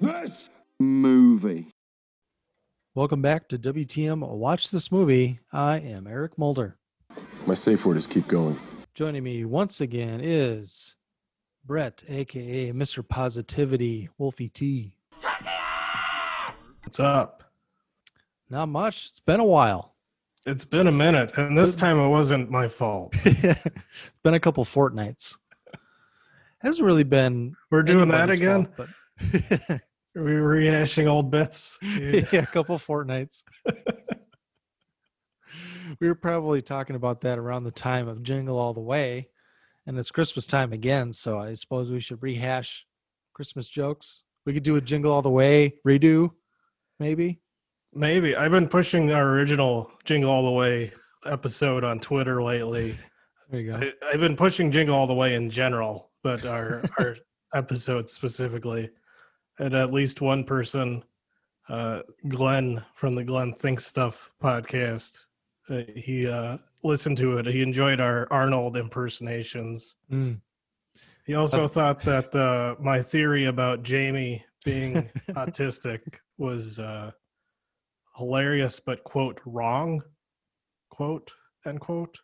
This movie. Welcome back to WTM Watch This Movie. I am Eric Mulder. My safe word is keep going. Joining me once again is Brett, aka Mr. Positivity, Wolfie T. What's up? Not much. It's been a while. It's been a minute, and this time it wasn't my fault. it's been a couple fortnights. Hasn't really been. We're doing that again. fault, but Are we rehashing old bits? yeah, a couple fortnights. we were probably talking about that around the time of Jingle All the Way, and it's Christmas time again. So I suppose we should rehash Christmas jokes. We could do a Jingle All the Way redo, maybe. Maybe I've been pushing our original Jingle All the Way episode on Twitter lately. There you go. I, I've been pushing Jingle All the Way in general, but our our episode specifically, and at least one person, uh, Glenn from the Glenn Thinks Stuff podcast, uh, he uh, listened to it. He enjoyed our Arnold impersonations. Mm. He also thought that uh, my theory about Jamie being autistic was uh, hilarious, but quote wrong, quote end quote.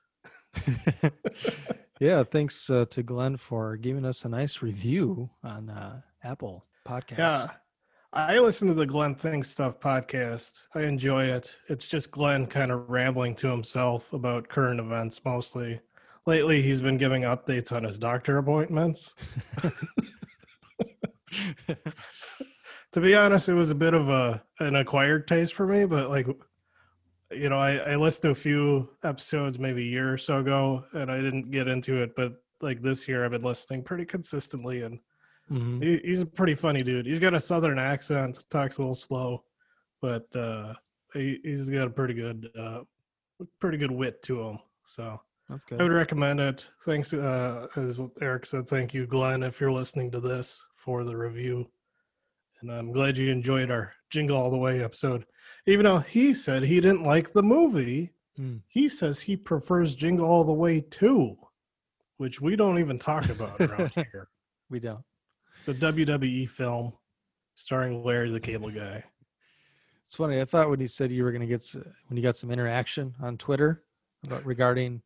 yeah, thanks uh, to Glenn for giving us a nice review on uh, Apple Podcasts. Yeah, I listen to the Glenn Thinks Stuff podcast. I enjoy it. It's just Glenn kind of rambling to himself about current events mostly. Lately, he's been giving updates on his doctor appointments. to be honest, it was a bit of a an acquired taste for me, but like you know, I, I listened to a few episodes maybe a year or so ago and I didn't get into it, but like this year I've been listening pretty consistently and Mhm. he, he's a pretty funny dude. He's got a southern accent, talks a little slow, but uh he, he's got a pretty good uh pretty good wit to him. So That's good. I would recommend it. Thanks, uh, as Eric said, thank you, Glenn, if you're listening to this for the review. And I'm glad you enjoyed our Jingle All the Way episode. Even though he said he didn't like the movie, Hmm. he says he prefers Jingle All the Way too, which we don't even talk about around here. We don't. It's a WWE film starring Larry the Cable Guy. It's funny. I thought when you said you were going to get when you got some interaction on Twitter about regarding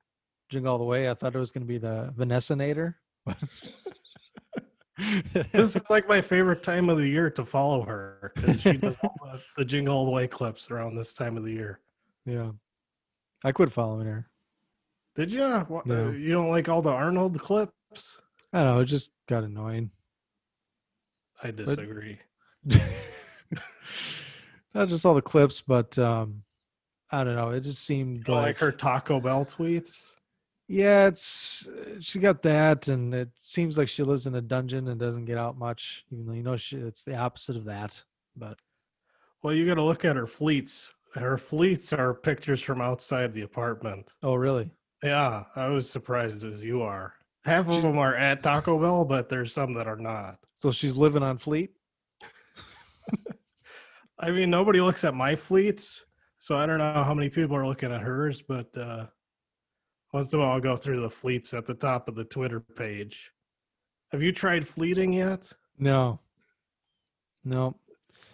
Jingle All the Way, I thought it was going to be the Vanessa Nader. This is like my favorite time of the year to follow her because she does all the, the Jingle All the Way clips around this time of the year. yeah, I quit following her. Did you? What, No. uh, you don't like all the Arnold clips? I don't know. It just got annoying. I disagree. Not just all the clips, but um, I don't know. It just seemed like, like her Taco Bell tweets? Yeah, it's she got that, and it seems like she lives in a dungeon and doesn't get out much. Even though you know she, it's the opposite of that. But Well, you got to look at her fleets. Her fleets are pictures from outside the apartment. oh, really? Yeah, I was surprised as you are. Half of them are at Taco Bell, but there's some that are not. So she's living on Fleet. I mean, nobody looks at my fleets, so I don't know how many people are looking at hers, but uh, once in a while I'll go through the fleets at the top of the Twitter page. Have you tried fleeting yet? No, no.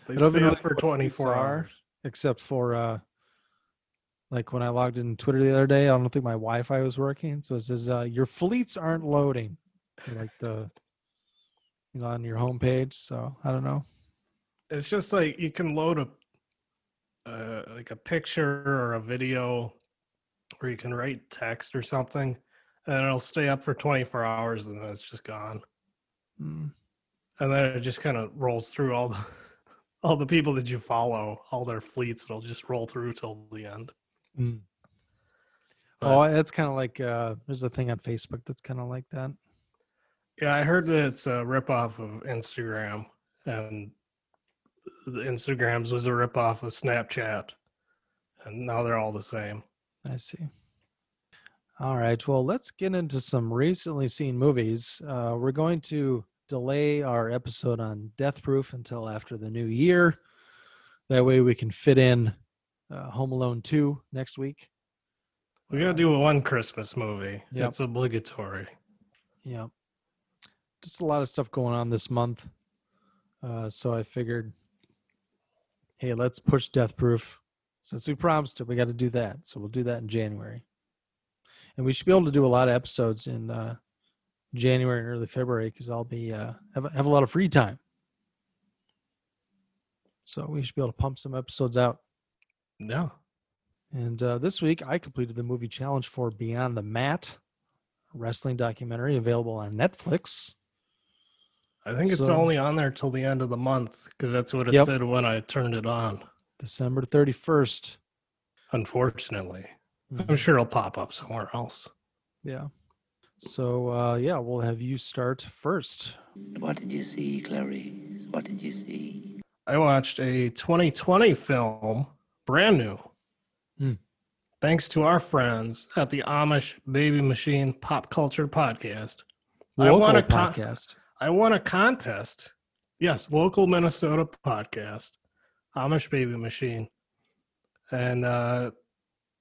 They stay up for 24 hours. except for uh like when I logged in Twitter the other day, I don't think my Wi-Fi was working, so it says uh, your fleets aren't loading, like the you know on your homepage. So I don't know. It's just like you can load a uh, like a picture or a video, or you can write text or something, and it'll stay up for 24 hours, and then it's just gone. Mm. and then it just kind of rolls through all the all the people that you follow, all their fleets. It'll just roll through till the end. Mm. But- Oh, that's kind of like uh there's a thing on Facebook that's kind of like that. Yeah, I heard that it's a ripoff of Instagram, and the Instagrams was a ripoff of Snapchat, and now they're all the same. I see. All right. Well, let's get into some recently seen movies. Uh, we're going to delay our episode on Death Proof until after the new year. That way we can fit in uh, Home Alone 2 next week. We gotta do one Christmas movie. Yep. It's obligatory. Yeah. Just a lot of stuff going on this month. Uh, so I figured, hey, let's push Death Proof. Since we promised it, we got to do that. So we'll do that in January. And we should be able to do a lot of episodes in uh, January and early February because I'll be uh, have, a- have a lot of free time. So we should be able to pump some episodes out. Yeah. And uh, this week, I completed the movie challenge for Beyond the Mat, a wrestling documentary available on Netflix. I think it's So- only on there till the end of the month because that's what it Yep. said when I turned it on. December 31st. Unfortunately, Mm-hmm. I'm sure it'll pop up somewhere else. Yeah. So, uh, yeah, we'll have you start first. What did you see, Clarice? What did you see? I watched a 2020 film, brand new, Hmm. thanks to our friends at the Amish Baby Machine Pop Culture Podcast. I Local won a con- podcast. I won a contest. Yes, local Minnesota podcast, Amish Baby Machine, and uh,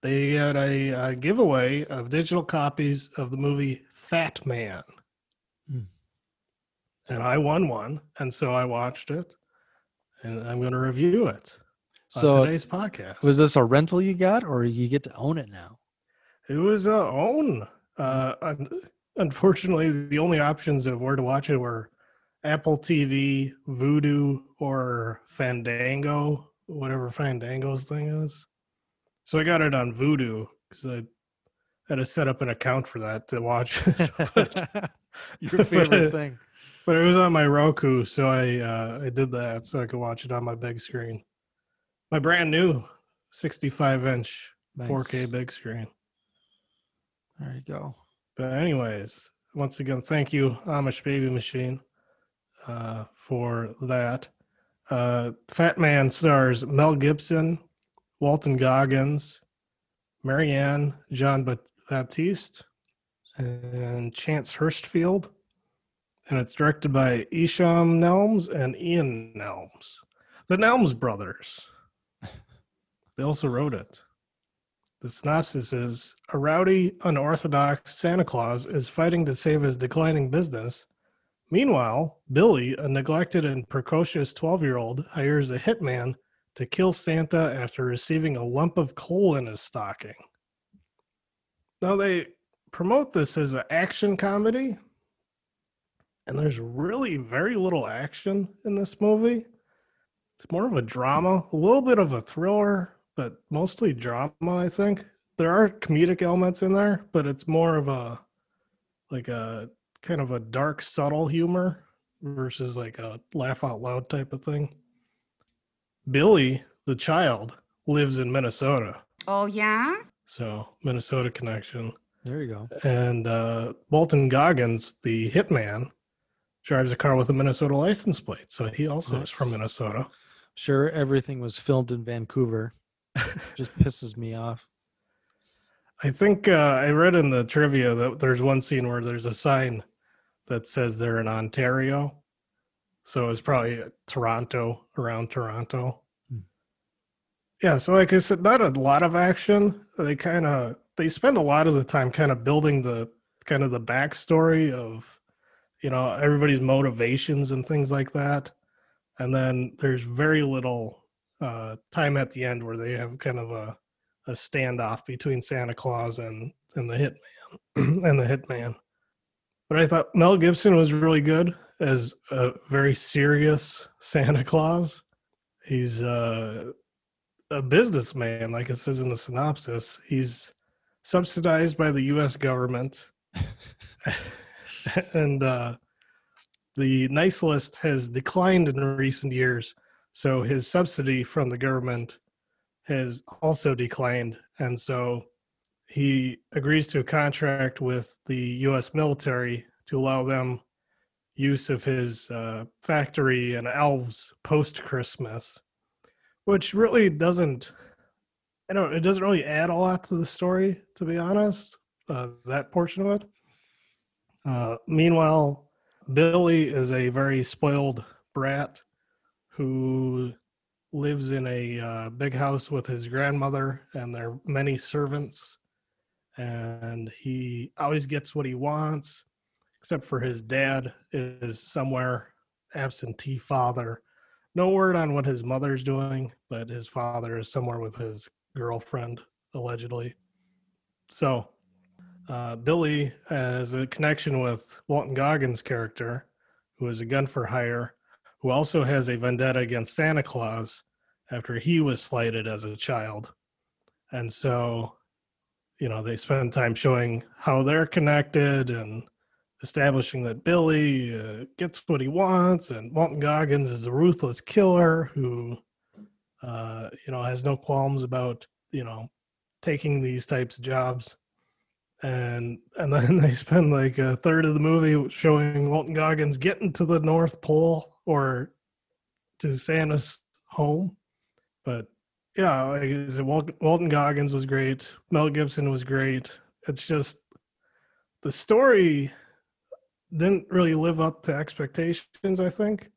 they had a, a giveaway of digital copies of the movie Fatman, Hmm. and I won one, and so I watched it, and I'm going to review it on So, today's podcast. was this a rental you got, or you get to own it now? It was a own. Uh, un- unfortunately, the only options of where to watch it were Apple TV, Vudu, or Fandango, whatever Fandango's thing is. So I got it on Vudu because I had to set up an account for that to watch. but, Your favorite it- thing. but it was on my Roku, so I uh, I did that so I could watch it on my big screen. My brand new 65 inch 4K big screen. There you go. But anyways, once again, thank you, Amish Baby Machine, uh, for that. Uh, Fatman stars Mel Gibson, Walton Goggins, Marianne John Baptiste, and Chance Hurstfield. And it's directed by Eshom Nelms and Ian Nelms, the Nelms brothers. They also wrote it. The synopsis is A rowdy, unorthodox Santa Claus is fighting to save his declining business. Meanwhile, Billy, a neglected and precocious 12 year old, hires a hitman to kill Santa after receiving a lump of coal in his stocking. Now, they promote this as an action comedy, and there's really very little action in this movie. It's more of a drama, a little bit of a thriller, but mostly drama, I think. There are comedic elements in there, but it's more of a like a kind of a dark, subtle humor versus like a laugh out loud type of thing. Billy, the child, lives in Minnesota. Oh, yeah? So, Minnesota connection. There you go. And uh, Walton Goggins, the hitman, drives a car with a Minnesota license plate. So he also is from Minnesota. Sure, everything was filmed in Vancouver. Just pisses me off. I think uh, I read in the trivia that there's one scene where there's a sign that says they're in Ontario. So it's probably Toronto, around Toronto. Hmm. Yeah, so like I said, not a lot of action. They kind of they spend a lot of the time kind of building the kind of the backstory of you know everybody's motivations and things like that. And then there's very little uh, time at the end where they have kind of a a standoff between Santa Claus and and the hitman and the hitman. But I thought Mel Gibson was really good as a very serious Santa Claus. He's uh, a businessman, like it says in the synopsis. He's subsidized by the U.S. government, and uh, the nice list has declined in recent years. So his subsidy from the government has also declined. And so he agrees to a contract with the US military to allow them use of his uh, factory and elves post Christmas, which really doesn't. I don't. It doesn't really add a lot to the story, to be honest. Uh, that portion of it. Uh, meanwhile, Billy is a very spoiled brat who lives in a uh, big house with his grandmother and their many servants. And he always gets what he wants except for his dad is somewhere absentee father. No word on what his mother's doing but his father is somewhere with his girlfriend allegedly. So uh, billy has a connection with walton goggins character who is a gun for hire who also has a vendetta against santa claus after he was slighted as a child and so you know they spend time showing how they're connected and establishing that Billy uh, gets what he wants, and Walton Goggins is a ruthless killer who, uh, you know, has no qualms about you know taking these types of jobs. And and then they spend like a third of the movie showing Walton Goggins getting to the North Pole or to Santa's home, but yeah, like I said, Wal- Walton Goggins was great. Mel Gibson was great. It's just the story didn't really live up to expectations. I think,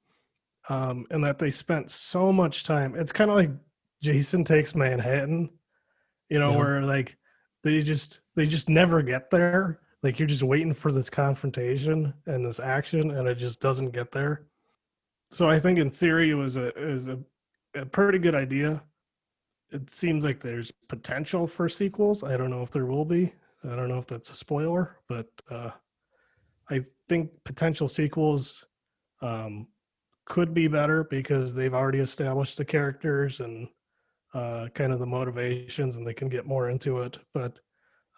um, and that they spent so much time. It's kind of like Jason Takes Manhattan, you know, Yeah. where like they just they just never get there. Like you're just waiting for this confrontation and this action, and it just doesn't get there. So I think in theory it was a it was a, a pretty good idea it seems like there's potential for sequels. I don't know if there will be. I don't know if that's a spoiler, but uh, I think potential sequels um, could be better because they've already established the characters and uh, kind of the motivations, and they can get more into it. But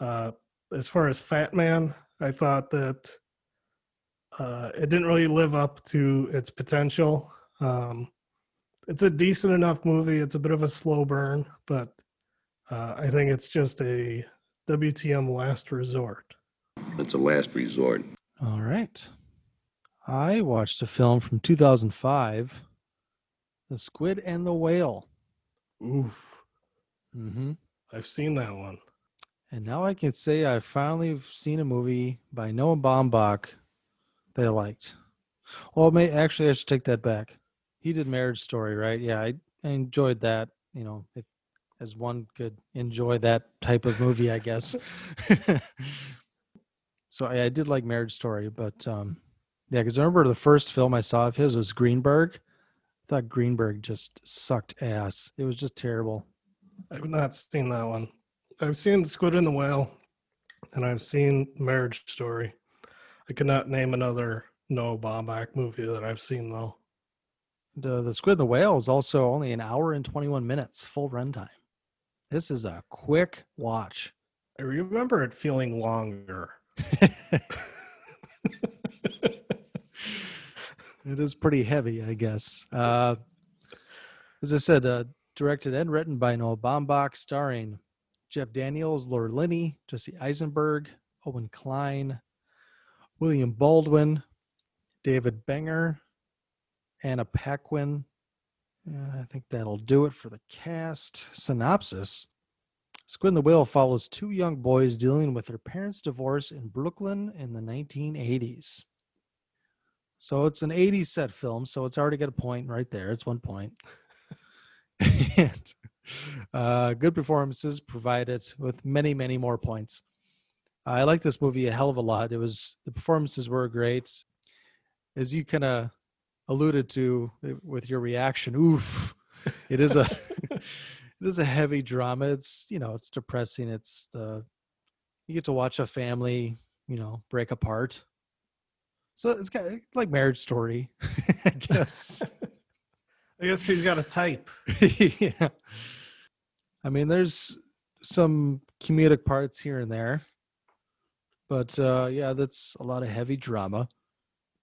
uh, as far as Fatman, I thought that uh, it didn't really live up to its potential. Um, it's a decent enough movie. It's a bit of a slow burn, but uh, I think it's just a WTM last resort. It's a last resort. All right. I watched a film from 2005, The Squid and the Whale. Oof, Mm-hmm. I've seen that one. And now I can say I finally have seen a movie by Noah Baumbach I liked. Well, may actually I should take that back. He did Marriage Story, right? Yeah, I, I enjoyed that. You know, if, as one could enjoy that type of movie, I guess. so I, I did like Marriage Story, but um, yeah, because I remember the first film I saw of his was Greenberg. I thought Greenberg just sucked ass. It was just terrible. I've not seen that one. I've seen Squid and the Whale, and I've seen Marriage Story. I cannot name another Noah Baumbach movie that I've seen though. The the Squid and the Whale is also only an hour and 21 minutes full runtime. This is a quick watch. I remember it feeling longer. It is pretty heavy, I guess. Uh, as I said, uh, directed and written by Noah Baumbach, starring Jeff Daniels, Laura Linney, Jesse Eisenberg, Owen Kline, William Baldwin, David Benger, Anna Paquin. Uh, I think that'll do it for the cast. Synopsis Squid and the Whale follows two young boys dealing with their parents' divorce in Brooklyn in the 1980s. So it's an 80s set film, so it's already got a point right there. It's one point. and uh, good performances provided with many, many more points. I like this movie a hell of a lot. It was the performances were great, as you kind of alluded to uh, with your reaction. Oof! It is a it is a heavy drama. It's you know it's depressing. It's the you get to watch a family you know break apart. So it's kind of like Marriage Story, I guess. I guess he's got a type. yeah. I mean, there's some comedic parts here and there, but uh, yeah, that's a lot of heavy drama.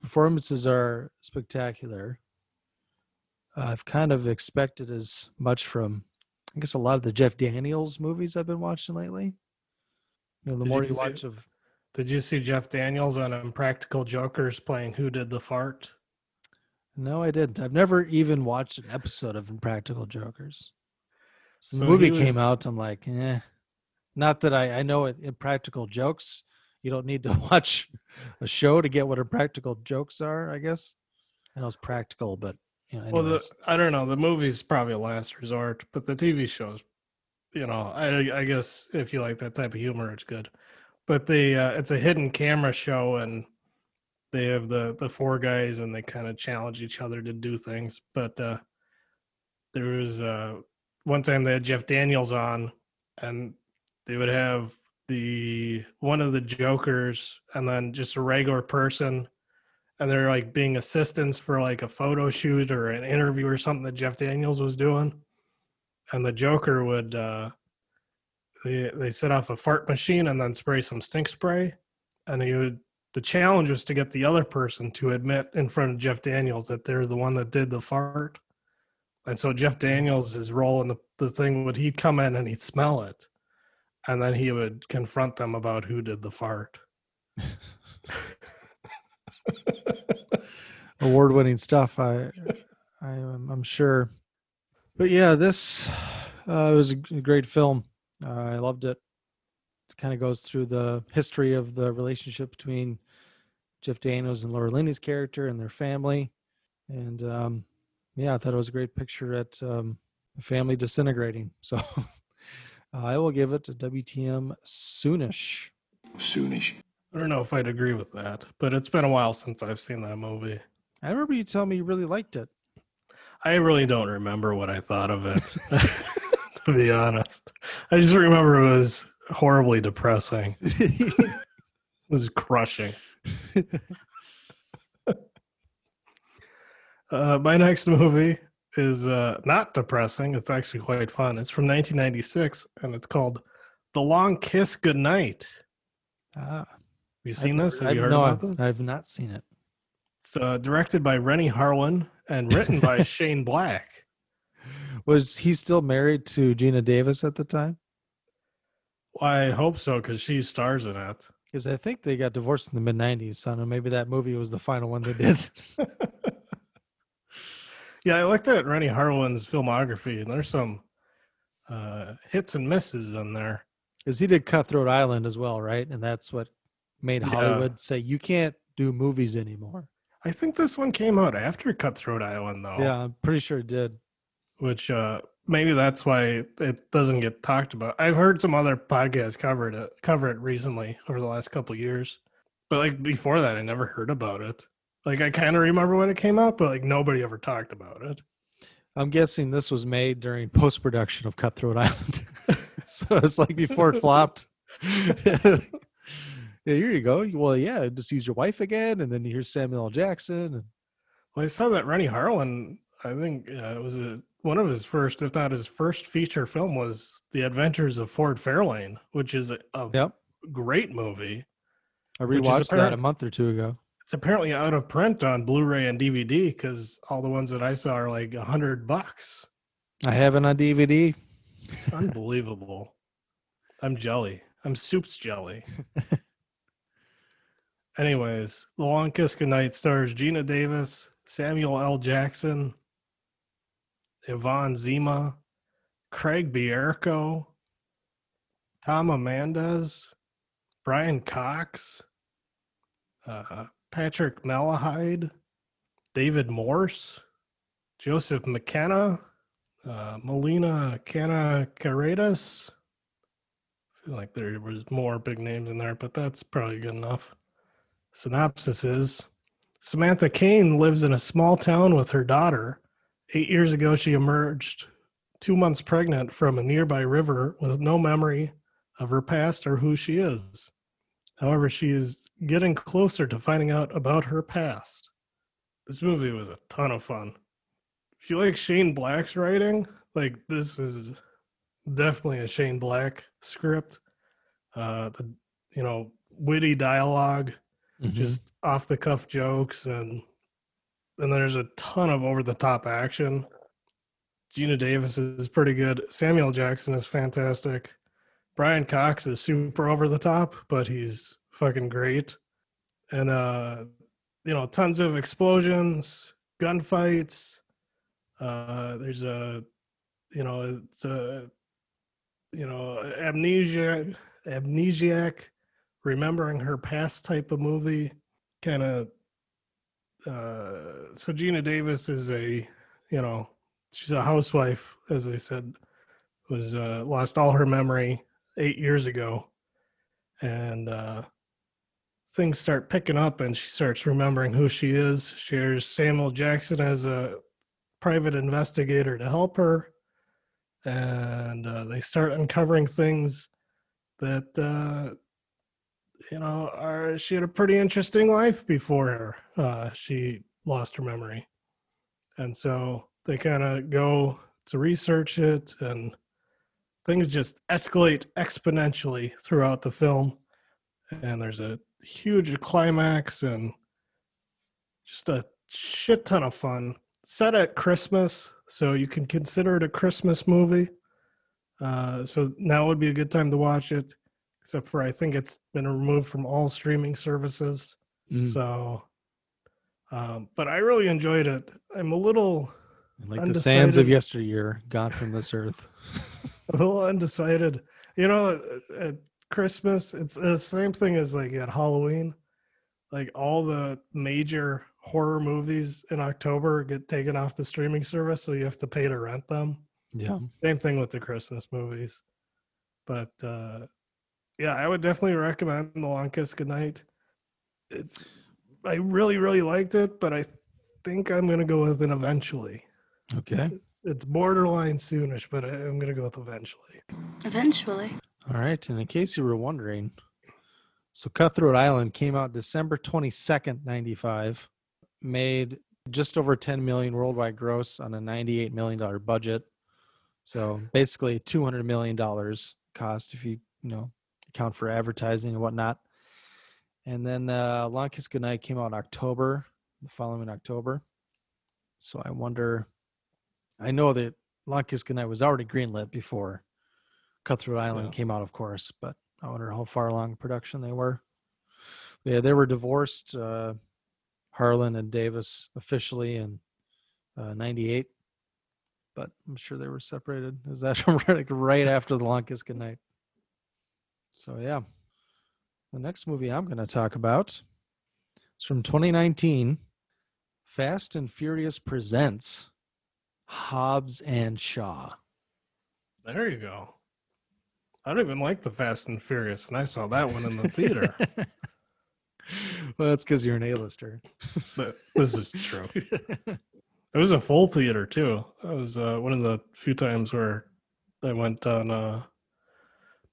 Performances are spectacular. I've kind of expected as much from, I guess, a lot of the Jeff Daniels movies I've been watching lately. You know, the Did more you you see watch it? of, Did you see Jeff Daniels on Impractical Jokers playing Who Did the Fart? No, I didn't. I've never even watched an episode of Impractical Jokers. So the So movie was- came out. I'm like, eh. Not that I I know it, Impractical Jokes. You don't need to watch a show to get what her practical jokes are. I guess. I know it's practical, but you know, Well, the. I don't know. The movie's probably a last resort, but the TV shows, you know, I, I guess if you like that type of humor, it's good. But the uh, it's a hidden camera show, and they have the the four guys, and they kind of challenge each other to do things. But uh, there was uh, one time they had Jeff Daniels on, and they would have the one of the jokers, and then just a regular person and they're like being assistants for like a photo shoot or an interview or something that Jeff Daniels was doing. And the Joker would uh they they set off a fart machine and then spray some stink spray. And he would the challenge was to get the other person to admit in front of Jeff Daniels that they're the one that did the fart. And so Jeff Daniels, role in the, the thing would he'd come in and he'd smell it. And then he would confront them about who did the fart. award-winning stuff. I, I am I'm sure. But yeah, this uh, was a great film. Uh, I loved it. It kind of goes through the history of the relationship between Jeff Daniels and Laura Linney's character and their family. And um, yeah, I thought it was a great picture at um, a family disintegrating. So I will give it to WTM soonish. Soonish. I don't know if I'd agree with that, but it's been a while since I've seen that movie. I remember you telling me you really liked it. I really don't remember what I thought of it, to be honest. I just remember it was horribly depressing. It was crushing. uh, my next movie is uh, not depressing. It's actually quite fun. It's from 1996, and it's called The Long Kiss Goodnight. Ah, Have you seen this? Have I've- you heard no, about I've- this? I've not seen it. It's uh, directed by Renny Harlin and written by Shane Black. Was he still married to Geena Davis at the time? Well, I hope so because she stars in it. Because I think they got divorced in the mid '90s. So I know, maybe that movie was the final one they did. Yeah, I looked at Renny Harlin's filmography, and there's some uh, hits and misses in there. Because he did Cutthroat Island as well, right? And that's what made Yeah. Hollywood say you can't do movies anymore. I think this one came out after Cutthroat Island, though. Yeah, I'm pretty sure it did. which uh, maybe that's why it doesn't get talked about. I've heard some other podcasts cover it cover it recently over the last couple of years, but like before that, I never heard about it. Like I kind of remember when it came out, but like nobody ever talked about it. I'm guessing this was made during post production of Cutthroat Island. so it's like before it flopped. yeah, here you go. Well, yeah, just use your wife again, and then you hear Samuel L. Jackson. And Well, I saw that Renny Harlin. I think uh, it was a, one of his first, if not his first feature film, was The Adventures of Ford Fairlane, which is a, a Yep. great movie. I rewatched that a month or two ago. It's apparently out of print on Blu-ray and DVD because all the ones that I saw are like a hundred bucks. I have it on DVD. Unbelievable. I'm jelly. I'm soup's jelly. Anyways, The Long Kiss Goodnight stars Geena Davis, Samuel L. Jackson, Yvonne Zima, Craig Bierko, Tom Amandes, Brian Cox, uh, Patrick Malahide, David Morse, Joseph McKenna, uh, Melina Kanakaredes. I feel like there was more big names in there, but that's probably good enough. Synopsis is Samantha Kane lives in a small town with her daughter. Eight years ago, she emerged two months pregnant from a nearby river with no memory of her past or who she is. However, she is getting closer to finding out about her past. This movie was a ton of fun. If you like Shane Black's writing, like this is definitely a Shane Black script. Uh, the you know witty dialogue, just off the cuff jokes, and and there's a ton of over the top action. Geena Davis is pretty good. Samuel Jackson is fantastic. Brian Cox is super over the top, but he's fucking great. And uh you know, tons of explosions, gunfights. Uh there's a you know, it's a you know, amnesia amnesiac remembering her past type of movie kind of uh so Geena Davis is a you know she's a housewife as I said was uh lost all her memory 8 years ago and uh things start picking up and she starts remembering who she is shares Samuel Jackson as a private investigator to help her and uh, they start uncovering things that uh you know, are, she had a pretty interesting life before her. Uh, she lost her memory. And so they kind of go to research it, and things just escalate exponentially throughout the film. And there's a huge climax and just a shit ton of fun. Set at Christmas, so you can consider it a Christmas movie. Uh, so now would be a good time to watch it except for I think it's been removed from all streaming services. Mm. So, um, but I really enjoyed it. I'm a little like the sands of undecided. yesteryear gone from this earth. a little undecided. You know, at, at Christmas, it's the same thing as like at Halloween. Like all the major horror movies in October get taken off the streaming service, so you have to pay to rent them. Yeah. Same thing with the Christmas movies. But uh yeah, I would definitely recommend The Long Kiss Goodnight. It's I really, really liked it, but I think I'm gonna go with an eventually. Okay. It's borderline soonish, but I'm gonna go with eventually. Eventually. All right. And in case you were wondering, so Cutthroat Island came out December 22nd, 95, made just over 10 million worldwide gross on a $98 million budget. So basically $200 million cost if you, you know, account for advertising and whatnot. And then uh, Long Kiss Goodnight came out in October, the following October. So I wonder, I know that Long Kiss Goodnight was already greenlit before Cutthroat Island Yeah. came out, of course, but I wonder how far along production they were. Yeah, they were divorced, uh, Harlin and Davis officially in uh, 98, but I'm sure they were separated. It was actually right, right after the Long Kiss Goodnight. So, yeah. The next movie I'm going to talk about is from 2019 Fast and Furious Presents Hobbs and Shaw. There you go. I don't even like the Fast and Furious, and I saw that one in the theater. well, that's because you're an A-lister. but this is true. It was a full theater too. That was uh, one of the few times where I went on a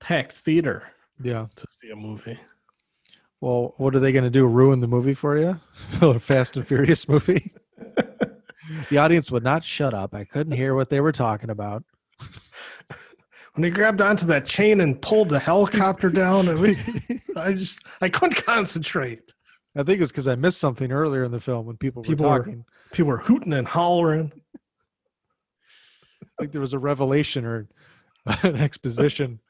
packed theater Yeah. to see a movie. Well, what are they going to do? Ruin the movie for you? a Fast and Furious movie? the audience would not shut up. I couldn't hear what they were talking about. When he grabbed onto that chain and pulled the helicopter down, I, mean, I just I couldn't concentrate. I think it's because I missed something earlier in the film when people were People were talking. people were hooting and hollering. I think there was a revelation or an exposition,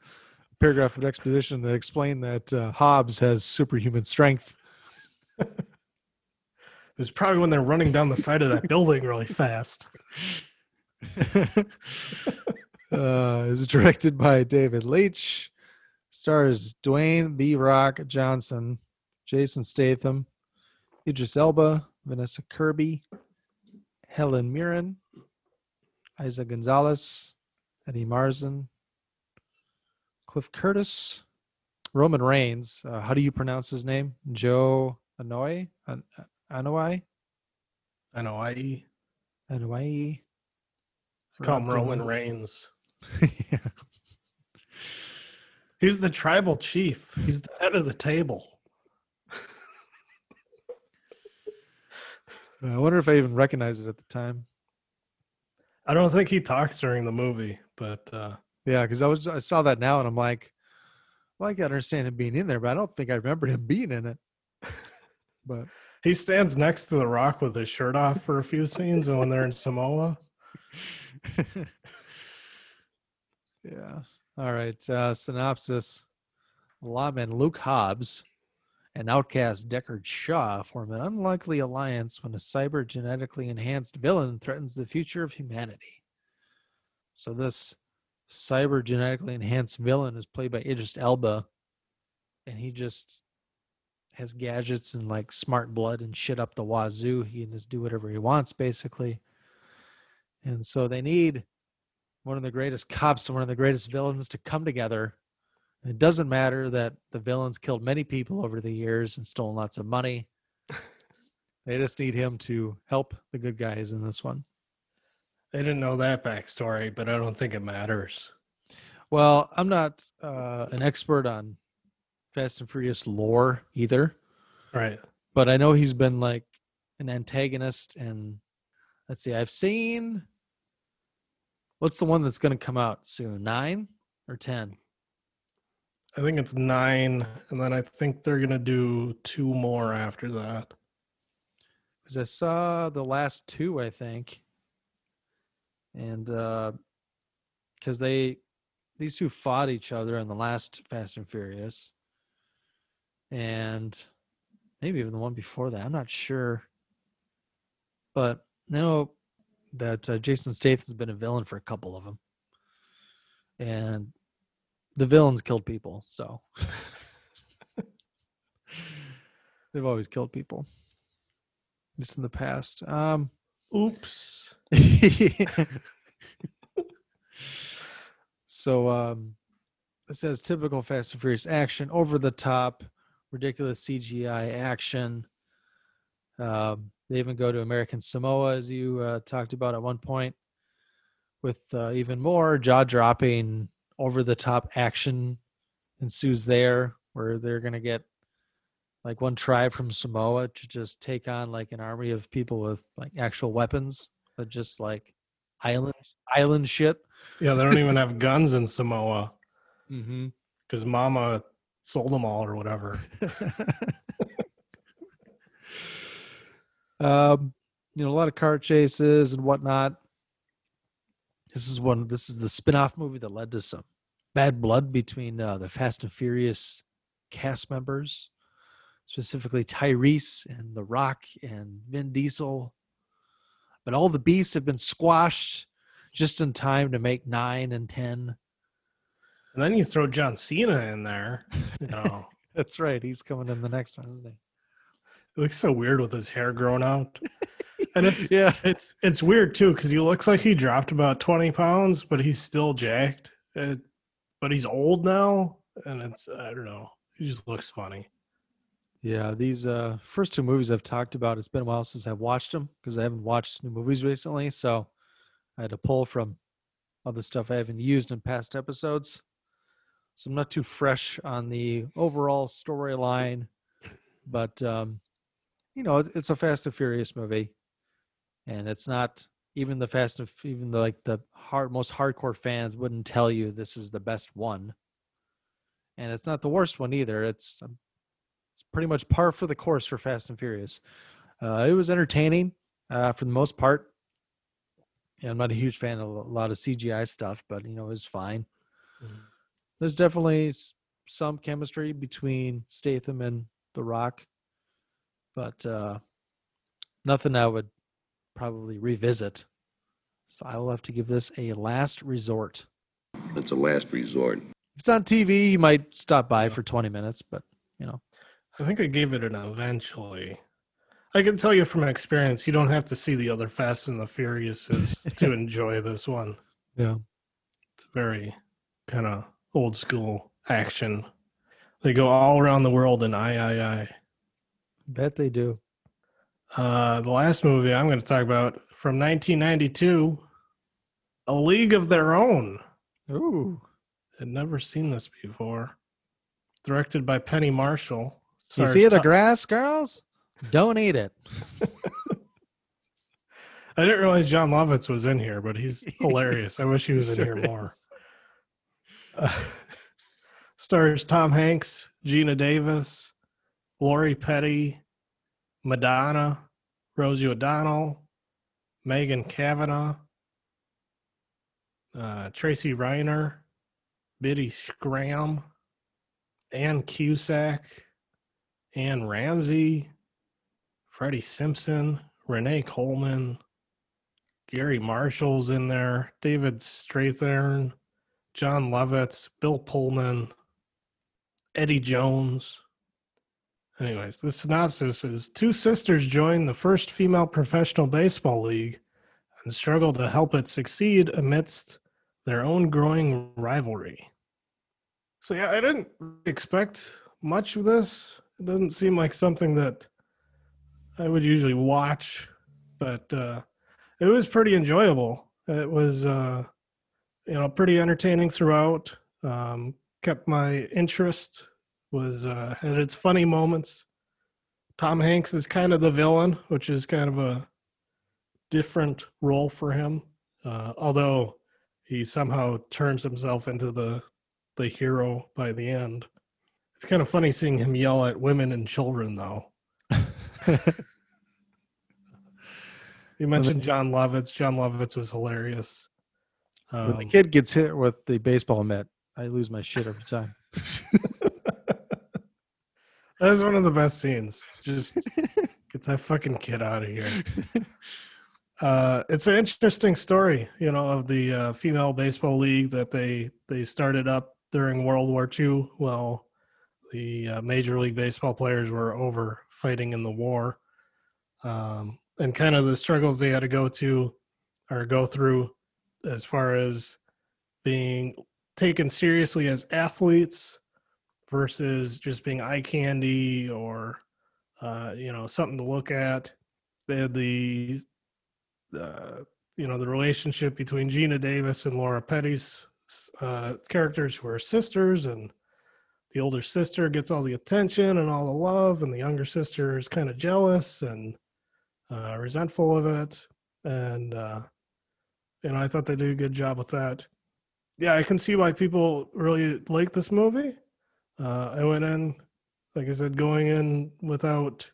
a paragraph of exposition that explained that uh, Hobbs has superhuman strength. It was probably when they're running down the side of that building really fast. uh, is directed by David Leitch. Stars Dwayne The Rock Johnson, Jason Statham, Idris Elba, Vanessa Kirby, Helen Mirren, Eiza Gonzalez, Eddie Marsan, Cliff Curtis, Roman Reigns. Uh, how do you pronounce his name? Joe Anoy? An- Anoy? I Anoy? call him Roman. Reigns. Yeah. He's the tribal chief. He's the head of the table. I wonder if I even recognized it at the time. I don't think he talks during the movie, but uh, Yeah, because I was I saw that now and I'm like, well, I can understand him being in there, but I don't think I remember him being in it. But he stands next to the Rock with his shirt off for a few scenes, and when they're in Samoa, yeah. All right. Uh, synopsis: Lawman Luke Hobbs and outcast Deckard Shaw form an unlikely alliance when a cyber genetically enhanced villain threatens the future of humanity. So this cyber genetically enhanced villain is played by Idris Elba, and he just has gadgets and like smart blood and shit up the wazoo. He can just do whatever he wants, basically. And so they need one of the greatest cops and one of the greatest villains to come together. It doesn't matter that the villains killed many people over the years and stolen lots of money. they just need him to help the good guys in this one. They didn't know that backstory, but I don't think it matters. Well, I'm not uh, an expert on Fast and Furious lore either, Right. but I know he's been like an antagonist. And let's see, I've seen what's the one that's going to come out soon? Nine or 10? I think it's nine, and then I think they're gonna do two more after that. Because I saw the last two, I think. And uh, because they, these two fought each other in the last Fast and Furious. And maybe even the one before that. I'm not sure. But know that uh, Jason Statham's been a villain for a couple of them. And the villains killed people. So they've always killed people. Just in the past. Um, Oops. so um it says typical Fast and Furious action, over the top, ridiculous CGI action. Um, they even go to American Samoa, as you uh, talked about at one point, with uh, even more jaw dropping, over the top action ensues there, where they're going to get like one tribe from Samoa to just take on like an army of people with like actual weapons, but just like island island shit. Yeah, they don't even have guns in Samoa Mm-hmm. because Mama sold them all or whatever. um, you know, a lot of car chases and whatnot. This is one. This is the spin-off movie that led to some bad blood between uh, the Fast and Furious cast members, specifically Tyrese and The Rock and Vin Diesel. But all the beasts have been squashed just in time to make nine and ten. And then you throw John Cena in there. You know, That's right. He's coming in the next one, isn't it looks so weird with his hair growing out. And it's? Yeah. it's it's weird too because he looks like he dropped about twenty pounds, but he's still jacked. It, but he's old now, and it's I don't know. He just looks funny. Yeah, these uh, first two movies I've talked about, it's been a while since I've watched them because I haven't watched new movies recently. So I had to pull from other stuff I haven't used in past episodes. So I'm not too fresh on the overall storyline, but um, you know, it's a Fast and Furious movie, and it's not even the Fast and even the, like the hard most hardcore fans wouldn't tell you this is the best one, and it's not the worst one either. It's um, it's pretty much par for the course for Fast and Furious. Uh, it was entertaining uh, for the most part. Yeah, I'm not a huge fan of a lot of CGI stuff, but you know, it was fine. There's definitely some chemistry between Statham and The Rock, but uh, nothing I would probably revisit. So I will have to give this a last resort. It's a last resort. If it's on TV, you might stop by for 20 minutes, but you know, I think I gave it an eventually. I can tell you from experience, you don't have to see the other Fast and the Furiouses to enjoy this one. yeah. It's very kind of old school action. They go all around the world in I I I. Bet they do. Uh, the last movie I'm going to talk about from 1992, A League of Their Own. Ooh. Had never seen this before. Directed by Penny Marshall. You see the grass, girls? Don't eat it. I didn't realize Jon Lovitz was in here, but he's hilarious. I wish he was in Sure here more. Uh, stars Tom Hanks, Geena Davis, Lori Petty, Madonna, Rosie O'Donnell, Megan Cavanagh, uh, Tracy Reiner, Bitty Schram, Ann Cusack, Anne Ramsay, Freddie Simpson, Renee Coleman, Garry Marshall's in there, David Strathairn, Jon Lovitz, Bill Pullman, Eddie Jones. Anyways, the synopsis is two sisters join the first female professional baseball league and struggle to help it succeed amidst their own growing rivalry. So yeah, I didn't expect much of this. It doesn't seem like something that I would usually watch, but uh, it was pretty enjoyable. It was, uh, you know, pretty entertaining throughout. Um, kept my interest. Was uh, had its funny moments. Tom Hanks is kind of the villain, which is kind of a different role for him. Uh, although he somehow turns himself into the the hero by the end. It's kind of funny seeing him yell at women and children, though. you mentioned Jon Lovitz. Jon Lovitz was hilarious. when the Um, kid gets hit with the baseball mitt, I lose my shit every time. that is one of the best scenes. Just get that fucking kid out of here. Uh, it's an interesting story, you know, of the uh, female baseball league that they they started up during World War II. While the uh, Major League Baseball players were over fighting in the war, um, and kind of the struggles they had to go to or go through as far as being taken seriously as athletes versus just being eye candy or uh, you know something to look at. They had the uh, you know the relationship between Geena Davis and Lori Petty's uh, characters who are sisters, and the older sister gets all the attention and all the love, and the younger sister is kind of jealous and uh, resentful of it. And uh, you know, I thought they did a good job with that. Yeah, I can see why people really like this movie. Uh, I went in, like I said, going in without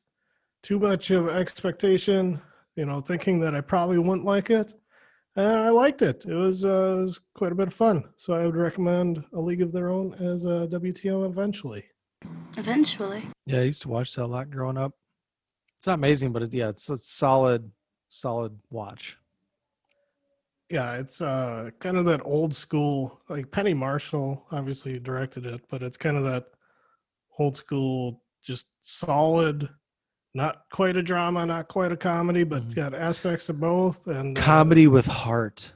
too much of expectation you know, thinking that I probably wouldn't like it. And I liked it. It was, uh, it was quite a bit of fun. So I would recommend A League of Their Own as a WTM eventually. Eventually. Yeah, I used to watch that a lot growing up. It's not amazing, but it, yeah, it's a solid, solid watch. Yeah, it's uh, kind of that old school, like Penny Marshall obviously directed it, but it's kind of that old school, just solid, not quite a drama, not quite a comedy, but got aspects of both. And uh, Comedy with heart.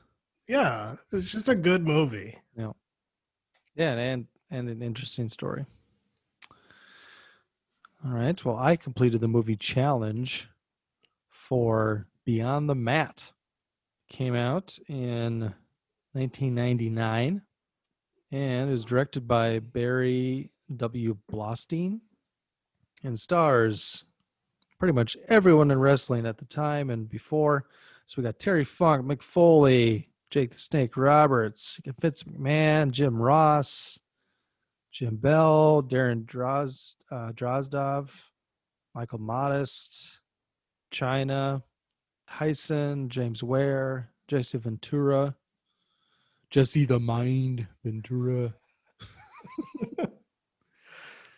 yeah, it's just a good movie. Yeah. Yeah, and and an interesting story. All right. Well, I completed the movie challenge for Beyond the Mat. Came out in 1999 and it was directed by Barry W. Blaustein and stars pretty much everyone in wrestling at the time and before. So we got Terry Funk, Mick Foley, Jake the Snake Roberts, Vince McMahon, Jim Ross, Jim Bell, Darren Droz, uh, Drozdov, Michael Modest, Chyna, Heisen, James Ware, Jesse Ventura, Jesse the Mind Ventura.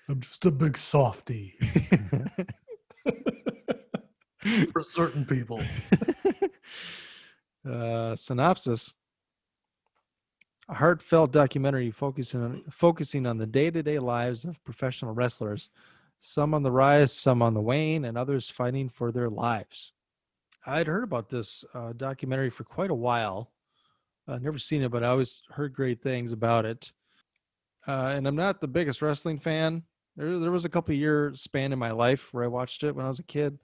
I'm just a big softy for certain people. uh, synopsis a heartfelt documentary focusing on focusing on the day-to-day lives of professional wrestlers some on the rise some on the wane and others fighting for their lives i'd heard about this uh, documentary for quite a while. I've never seen it but i always heard great things about it. Uh, and i'm not the biggest wrestling fan. There, there was a couple year span in my life where i watched it when i was a kid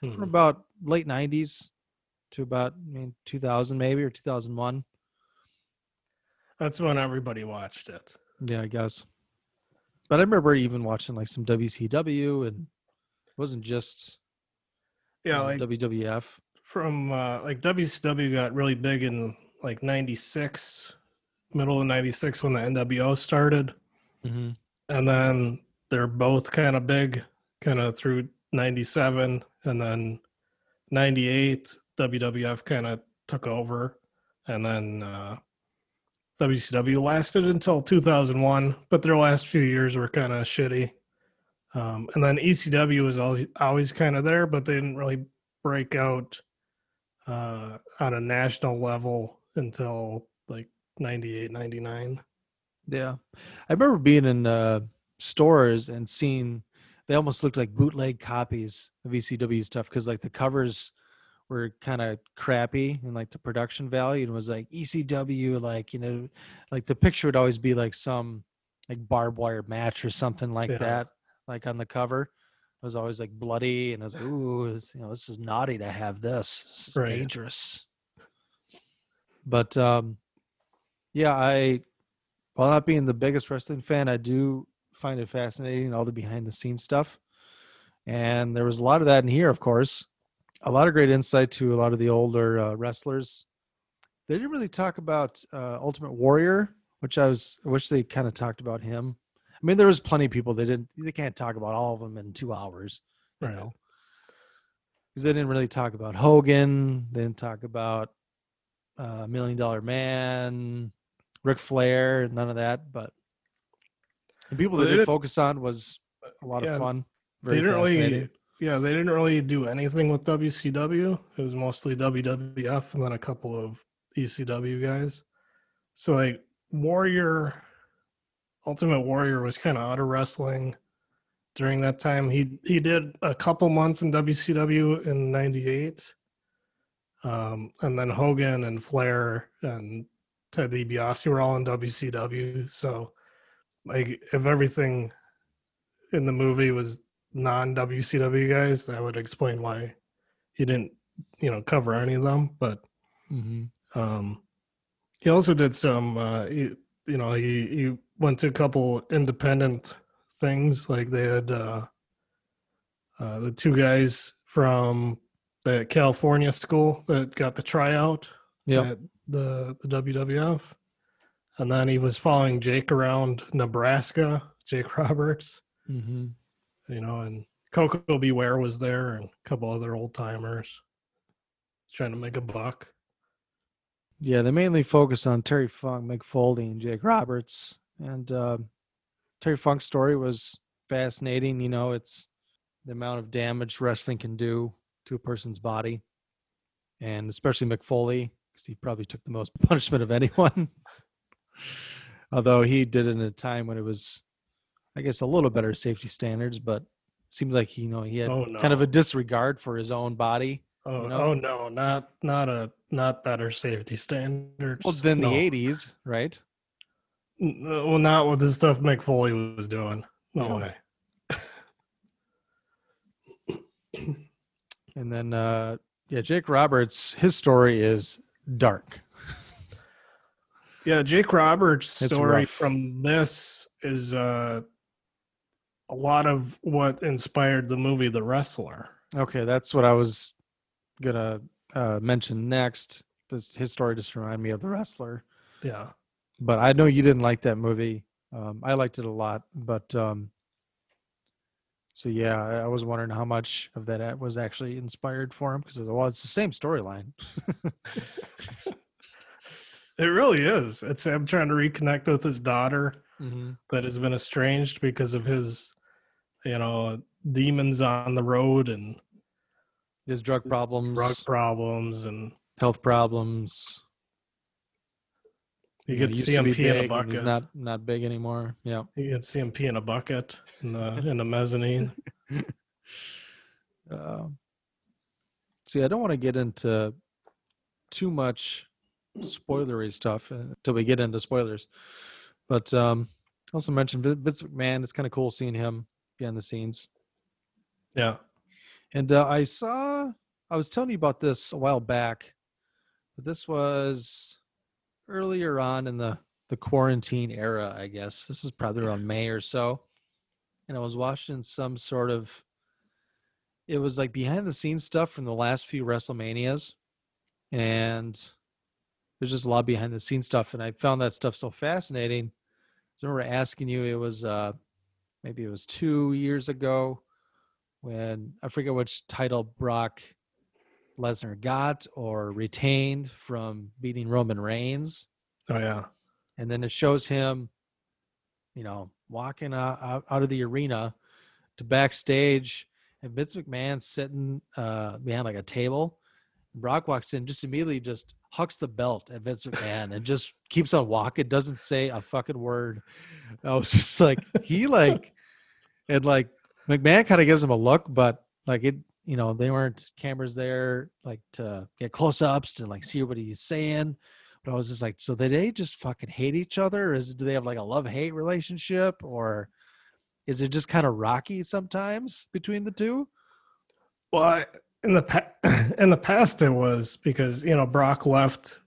from about late 90s to about I mean 2000 maybe or 2001 That's when everybody watched it. yeah i guess. But i remember even watching like some wcw and it wasn't just Yeah, uh, like wwf from uh, like WCW got really big in like '96, middle of '96 when the NWO started, mm-hmm. and then they're both kind of big, kind of through '97, and then '98 WWF kind of took over, and then uh, WCW lasted until 2001, but their last few years were kind of shitty. Um, and then ECW was always always kind of there, but they didn't really break out uh, on a national level until like 98, 99. Yeah. I remember being in uh, stores and seeing they almost looked like bootleg copies of ECW stuff because like the covers were kind of crappy and like the production value and was like ECW like you know like the picture would always be like some like barbed wire match or something like Yeah. that like on the cover was always like bloody and I was like ooh this, you know this is naughty to have this this is Right. dangerous but um yeah I while not being the biggest wrestling fan I do find it fascinating all the behind the scenes stuff and there was a lot of that in here of course a lot of great insight to a lot of the older uh, wrestlers. They didn't really talk about uh, Ultimate Warrior, which I was I wish they kind of talked about him. I mean, there was plenty of people they didn't they can't talk about all of them in two hours, you Right. know, because they didn't really talk about Hogan. They didn't talk about uh, Million Dollar Man, Ric Flair, none of that. But the people Well, they did focus on was a lot Yeah, of fun. they didn't really, yeah, they didn't really do anything with WCW. It was mostly WWF and then a couple of ECW guys. So like Warrior, Ultimate Warrior was kind of out of wrestling during that time. He he did a couple months in WCW in '98, um, and then Hogan and Flair and Ted DiBiase were all in WCW. So like if everything in the movie was non WCW guys, that would explain why he didn't, you know, cover any of them. But Mhm. um, he also did some, uh, he, you know, he he went to a couple independent things. Like they had uh, uh, the two guys from the California school that got the tryout at the the WWF, and then he was following Jake around Nebraska, Jake Roberts Mm-hmm. you know, and Koko B. Ware was there and a couple other old timers trying to make a buck. Yeah, they mainly focus on Terry Funk, Mick Foley, and Jake Roberts. And uh, Terry Funk's story was fascinating. You know, it's the amount of damage wrestling can do to a person's body, and especially Mick Foley, because he probably took the most punishment of anyone. Although he did it in a time when it was, I guess, a little better safety standards, but seems like you know he had Oh, kind of a disregard for his own body. Oh, You know? oh no, not not a not better safety standards. Well, then No. the '80s, right? Well, not with the stuff Mick Foley was doing. No way. And then, uh, yeah, Jake Roberts, his story is dark. Yeah, Jake Roberts' story from this is uh, a lot of what inspired the movie The Wrestler. Okay, that's what I was gonna uh, mention next. This his story just reminded me of the wrestler, Yeah. But I know you didn't like that movie. Um, I liked it a lot, but um, so yeah, I, I was wondering how much of that was actually inspired for him because well, it's the same storyline. It really is. It's him trying to reconnect with his daughter mm-hmm. that has been estranged because of his, you know, demons on the road and His drug problems, drug problems, and health problems. You know, could see to him be pee in a bucket. He's not not big anymore. Yeah. You could see him pee in a bucket in the in the mezzanine. Um, see, I don't want to get into too much spoilery stuff until we get into spoilers. But um, also mentioned Vin- Vince McMahon. It's kind of cool seeing him behind the scenes. Yeah. And uh, I saw, I was telling you about this a while back, but this was earlier on in the the quarantine era, I guess. This is probably around May or so. And I was watching some sort of, it was like behind the scenes stuff from the last few WrestleManias. And there's just a lot behind the scenes stuff. And I found that stuff so fascinating. I remember asking you, it was uh, maybe it was two years ago when I forget which title Brock Lesnar got or retained from beating Roman Reigns. Oh yeah. And then it shows him, you know, walking out, out, of the arena to backstage, and Vince McMahon sitting uh, behind like a table. Brock walks in, just immediately just hucks the belt at Vince McMahon and just keeps on walking, doesn't say a fucking word. I was just like, he like, and like McMahon kind of gives him a look, but like it, you know, they weren't cameras there like to get close ups to like see what he's saying. But I was just like, so did they just fucking hate each other? Or is do they have like a love hate relationship, or is it just kind of rocky sometimes between the two? Well, I, in the pa- in the past, it was because you know Brock left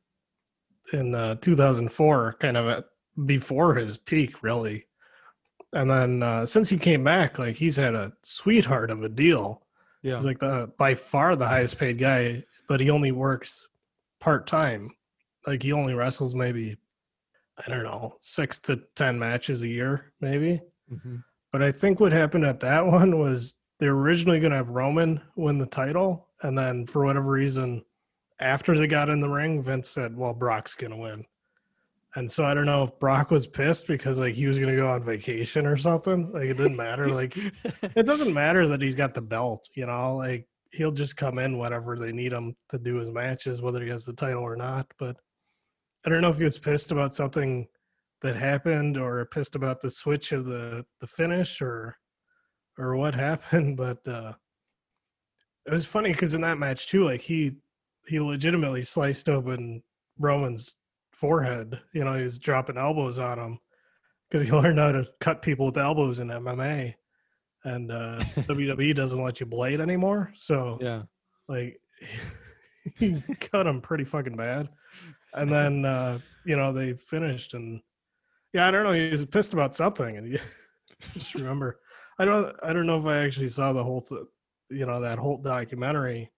in uh, 2004, kind of at, before his peak, really. And then uh, since he came back, like he's had a sweetheart of a deal. Yeah, He's like the by far the highest paid guy, but he only works part time. Like he only wrestles maybe I don't know six to ten matches a year, maybe. Mhm. But I think what happened at that one was they're originally going to have Roman win the title, and then for whatever reason, after they got in the ring, Vince said, "Well, Brock's going to win." And so I don't know if Brock was pissed because like he was going to go on vacation or something. Like it didn't matter. like it doesn't matter that he's got the belt, you know. Like he'll just come in whenever they need him to do his matches, whether he has the title or not. But I don't know if he was pissed about something that happened or pissed about the switch of the the finish or or what happened but uh it was funny because in that match too like he he legitimately sliced open roman's forehead you know he was dropping elbows on him because he learned how to cut people with elbows in mma and uh wwe doesn't let you blade anymore so yeah, like he cut him pretty fucking bad. And then uh you know they finished and yeah i don't know he was pissed about something and you just remember. I don't i don't know if i actually saw the whole th- you know that whole documentary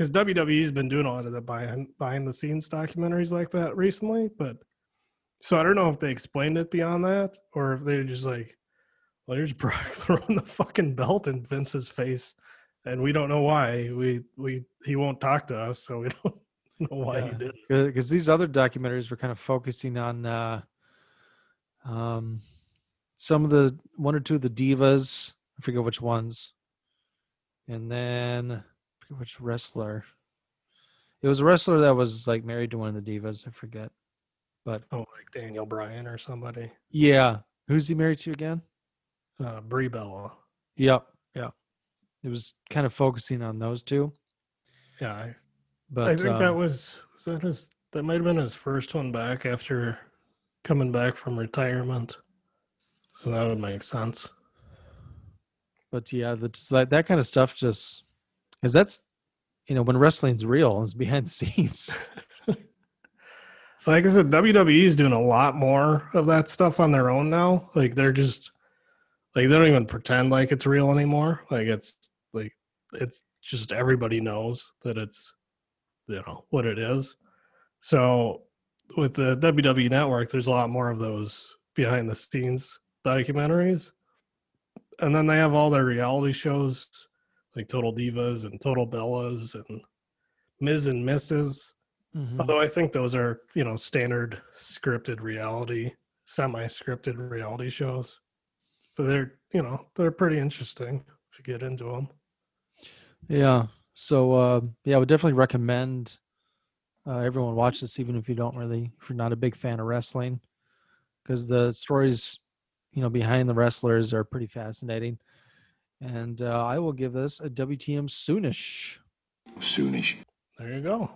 because wwe's been doing a lot of the behind behind the scenes documentaries like that recently but so i don't know if they explained it beyond that or if they're just like well here's brock throwing the fucking belt in vince's face and we don't know why we we he won't talk to us so we don't know why Yeah. he did because these other documentaries were kind of focusing on uh, um, some of the one or two of the divas. I forget which ones, and then which wrestler. It was a wrestler that was like married to one of the divas. I forget, but oh like daniel bryan or somebody yeah, who's he married to again? uh brie bella Yep, yeah. It was kind of focusing on those two, yeah I, but I think that um, was was that his that might have been his first one back after coming back from retirement so that would make sense but yeah, that's that that kind of stuff just because that's you know when wrestling's real, it's behind the scenes. like I said, WWE is doing a lot more of that stuff on their own now. Like they're just like they don't even pretend like it's real anymore. Like it's like it's just everybody knows that it's you know what it is. So with the WWE network, there's a lot more of those behind the scenes documentaries. And then they have all their reality shows like Total Divas and Total Bellas and Miz and Mrs. Mhm. Although I think those are, you know, standard scripted reality, semi scripted reality shows. But they're, you know, they're pretty interesting if you get into them. Yeah. So uh, yeah, I would definitely recommend uh, everyone watch this, even if you don't really, if you're not a big fan of wrestling, because the stories, you know, behind the wrestlers are pretty fascinating. And uh, I will give this a WTM soonish. Soonish. There you go.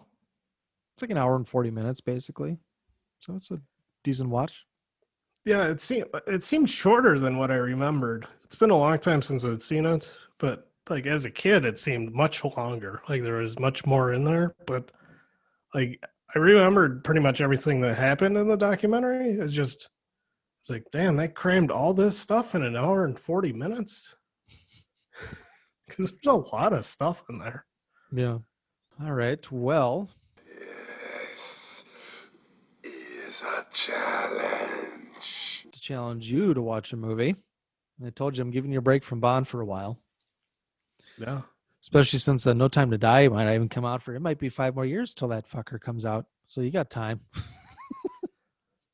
It's like an hour and forty minutes, basically. So it's a decent watch. Yeah, it seemed it seemed shorter than what I remembered. It's been a long time since I'd seen it, but like as a kid, it seemed much longer. Like there was much more in there, but like I remembered pretty much everything that happened in the documentary. It's just it's like, damn, they crammed all this stuff in an hour and forty minutes. Because there's a lot of stuff in there. Yeah. All right. Well, This is a challenge. to challenge you to watch a movie. I told you I'm giving you a break from Bond for a while. Yeah. especially since uh, No Time to Die might not even come out for it might be five more years till that fucker comes out. So you got time.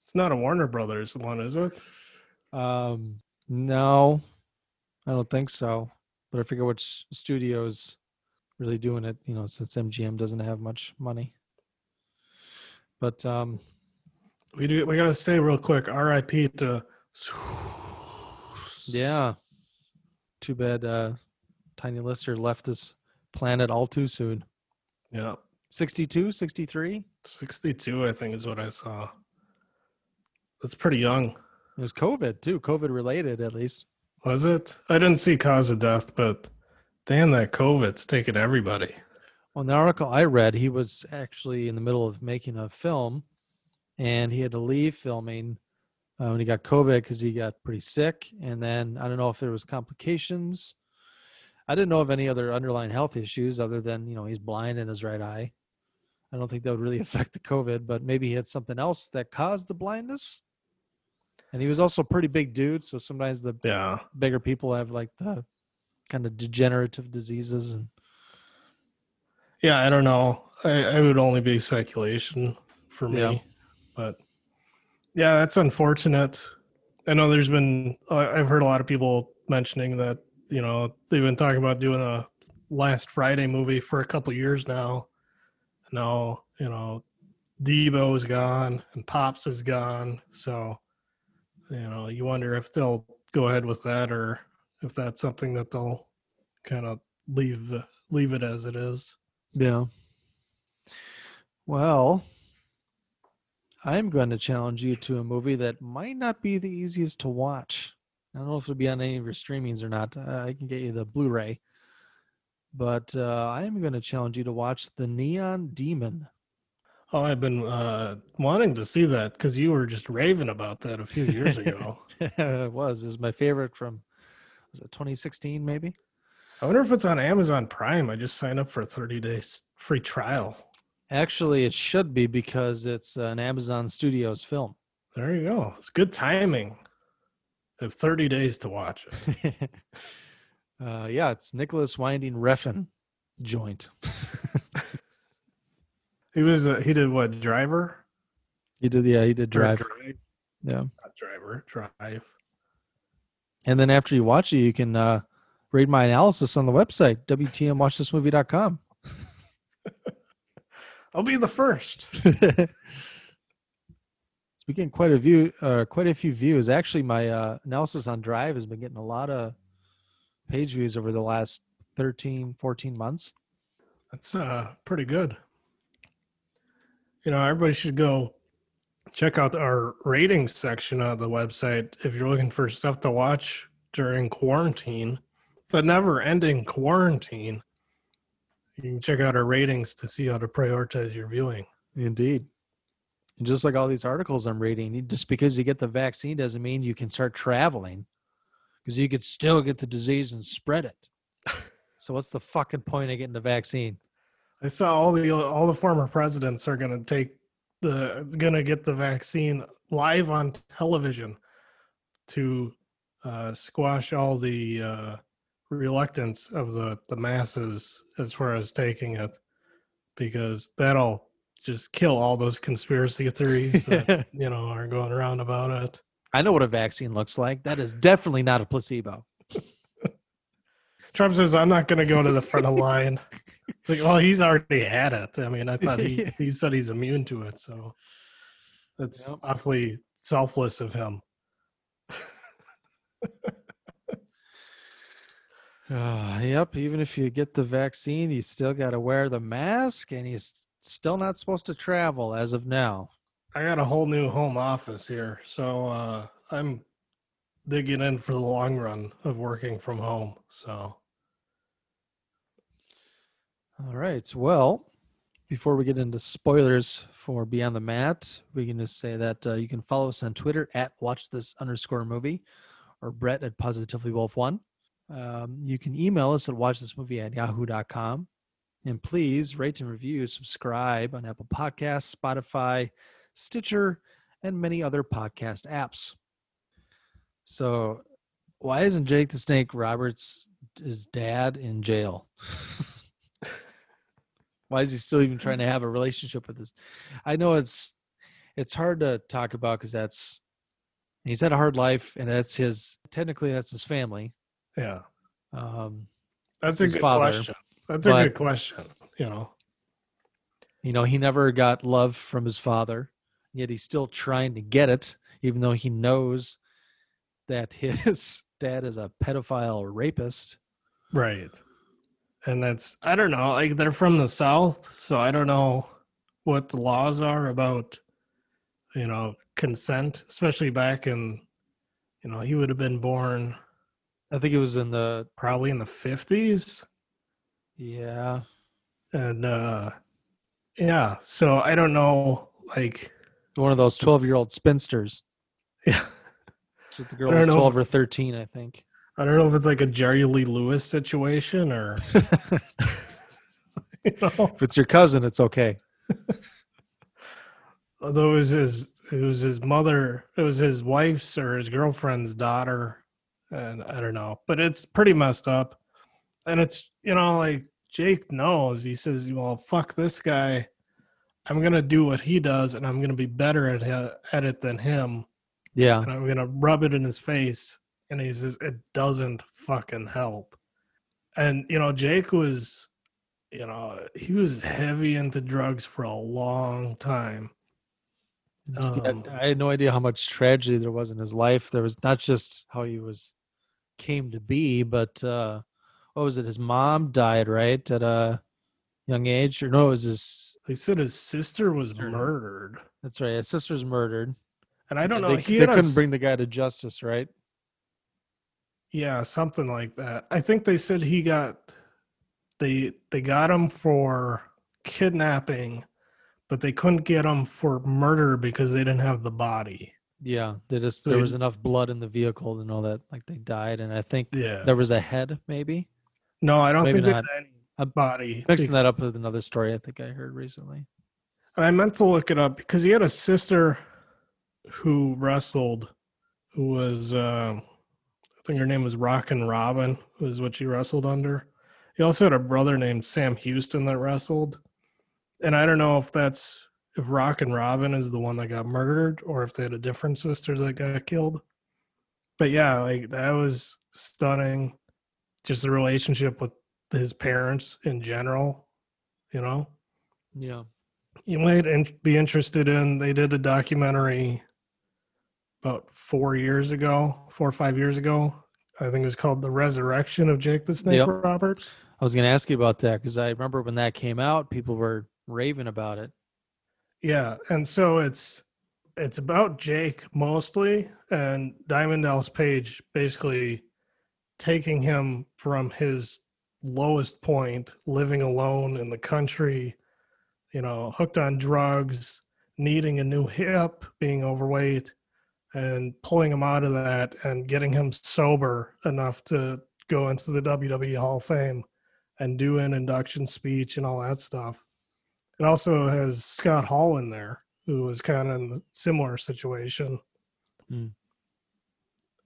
It's not a Warner Brothers one, is it? Um, no, I don't think so. But I forget which studios really doing it, you know, since MGM doesn't have much money. But um We do. We gotta say real quick. R.I.P. to. yeah. Too bad uh Tiny Lister left this planet all too soon. Yeah. 62, 63? Sixty-two, I think, is what I saw. That's pretty young. It was COVID too, COVID related at least. Was it? I didn't see cause of death, but damn, that COVID's taking everybody. On the article I read, he was actually in the middle of making a film and he had to leave filming uh, when he got COVID because he got pretty sick. And then I don't know if there was complications. I didn't know of any other underlying health issues other than, you know, he's blind in his right eye. I don't think that would really affect the COVID, but maybe he had something else that caused the blindness. And he was also a pretty big dude. So sometimes the Yeah. bigger people have like the kind of degenerative diseases and Yeah, I don't know. I, I would only be speculation for me, Yeah. but yeah, that's unfortunate. I know there's been I- I've heard a lot of people mentioning that you know they've been talking about doing a Last Friday movie for a couple years now. Now you know Debo is gone and Pops is gone, so you know you wonder if they'll go ahead with that or if that's something that they'll kind of leave leave it as it is. Yeah. Well, I'm going to challenge you to a movie that might not be the easiest to watch. I don't know if it'll be on any of your streamings or not. Uh, I can get you the Blu-ray, but uh, I am going to challenge you to watch The Neon Demon. Oh, I've been uh, wanting to see that because you were just raving about that a few years ago. it was is my favorite from was it 2016 maybe? I wonder if it's on Amazon Prime. I just signed up for a 30 days free trial. Actually, it should be because it's an Amazon Studios film. There you go. It's good timing. I have 30 days to watch it. uh, yeah, it's Nicolas Winding Refn joint. He was uh, he did what driver? He did yeah, he did drive. drive Yeah. not driver drive. And then after you watch it, you can uh, read my analysis on the website, WTMWatchThisMovie.com. I'll be the first. it's been getting quite a view, uh, quite a few views. Actually, my uh, analysis on Drive has been getting a lot of page views over the last 13, 14 months. That's uh pretty good. You know, everybody should go check out our ratings section of the website if you're looking for stuff to watch during quarantine, but never ending quarantine. You can check out our ratings to see how to prioritize your viewing. Indeed. And just like all these articles I'm reading, just because you get the vaccine doesn't mean you can start traveling because you could still get the disease and spread it. so what's the fucking point of getting the vaccine? I saw all the all the former presidents are going to take the going to get the vaccine live on television to uh, squash all the uh, reluctance of the the masses as far as taking it, because that'll just kill all those conspiracy theories that you know are going around about it. I know what a vaccine looks like. That is definitely not a placebo. Trump says, "I'm not going to go to the front of line." It's like, well, he's already had it. I mean, I thought he he said he's immune to it, so that's Yep. awfully selfless of him. Uh, yep. Even if you get the vaccine, you still got to wear the mask, and he's still not supposed to travel as of now. I got a whole new home office here, so uh, I'm digging in for the long run of working from home. So All right. Well, before we get into spoilers for Beyond the Mat, we can just say that uh, you can follow us on Twitter at Watch This underscore movie or Brett at Positively Wolf One. Um, you can email us at watchthismovie at yahoo.com. And please rate and review, subscribe on Apple Podcasts, Spotify, Stitcher, and many other podcast apps. So, why isn't Jake the Snake Roberts his dad in jail? why is he still even trying to have a relationship with this? I know it's it's hard to talk about because that's he's had a hard life and that's his technically that's his family. Yeah. Um, That's a good father, question. That's a good question. You know. you know, he never got love from his father, yet he's still trying to get it, even though he knows that his dad is a pedophile rapist. Right. And that's I don't know, like they're from the south, so I don't know what the laws are about you know, consent, especially back in you know, he would have been born I think it was in the probably in the 50s yeah. and uh yeah, so I don't know like One of those 12 year old spinsters. yeah, The girl was 12 or 13, I think. I don't know if it's like a Jerry Lee Lewis situation or you know? If it's your cousin, it's okay. although it was his it was his mother it was his wife's or his girlfriend's daughter and i don't know but it's pretty messed up. And it's you know like jake knows. He says well fuck this guy. I'm gonna do what he does and i'm gonna be better at, at it than him. Yeah. and i'm gonna rub it in his face and he says it doesn't fucking help and you know jake was you know he was heavy into drugs for a long time Um, I had no idea how much tragedy there was in his life. There was not just how he was came to be, but uh what was it? His mom died, right, at a young age, or no? It was his. They said his sister was Sister. murdered, That's right. His sister's murdered. and I don't know. They, he they couldn't s- bring the guy to justice, right? Yeah, something like that. I think they said he got they they got him for kidnapping, but they couldn't get him for murder because they didn't have the body. Yeah, they just So there was enough blood in the vehicle and all that like they died, and I think Yeah. there was a head, maybe. No, I don't Maybe think they not. had any I'm body. Mixing that up with another story I think I heard recently. And I meant to look it up because he had a sister who wrestled, who was, uh, think her name was Rockin' Robin, was what she wrestled under. He also had a brother named Sam Houston that wrestled. And I don't know if that's, if Rockin' Robin is the one that got murdered or if they had a different sister that got killed. But yeah, like that was stunning. Just the relationship with his parents in general, you know? Yeah. you might be interested in they did a documentary about four years ago four or five years ago i think it was called the resurrection of jake the snake Yep. roberts I was going to ask you about that because I remember when that came out, people were raving about it. yeah and so it's it's about jake mostly and diamond dallas page basically taking him from his lowest point living alone in the country you know hooked on drugs needing a new hip being overweight and pulling him out of that and getting him sober enough to go into the WWE Hall of Fame and do an induction speech and all that stuff. It also has Scott Hall in there, who was kind of in a similar situation. Hmm.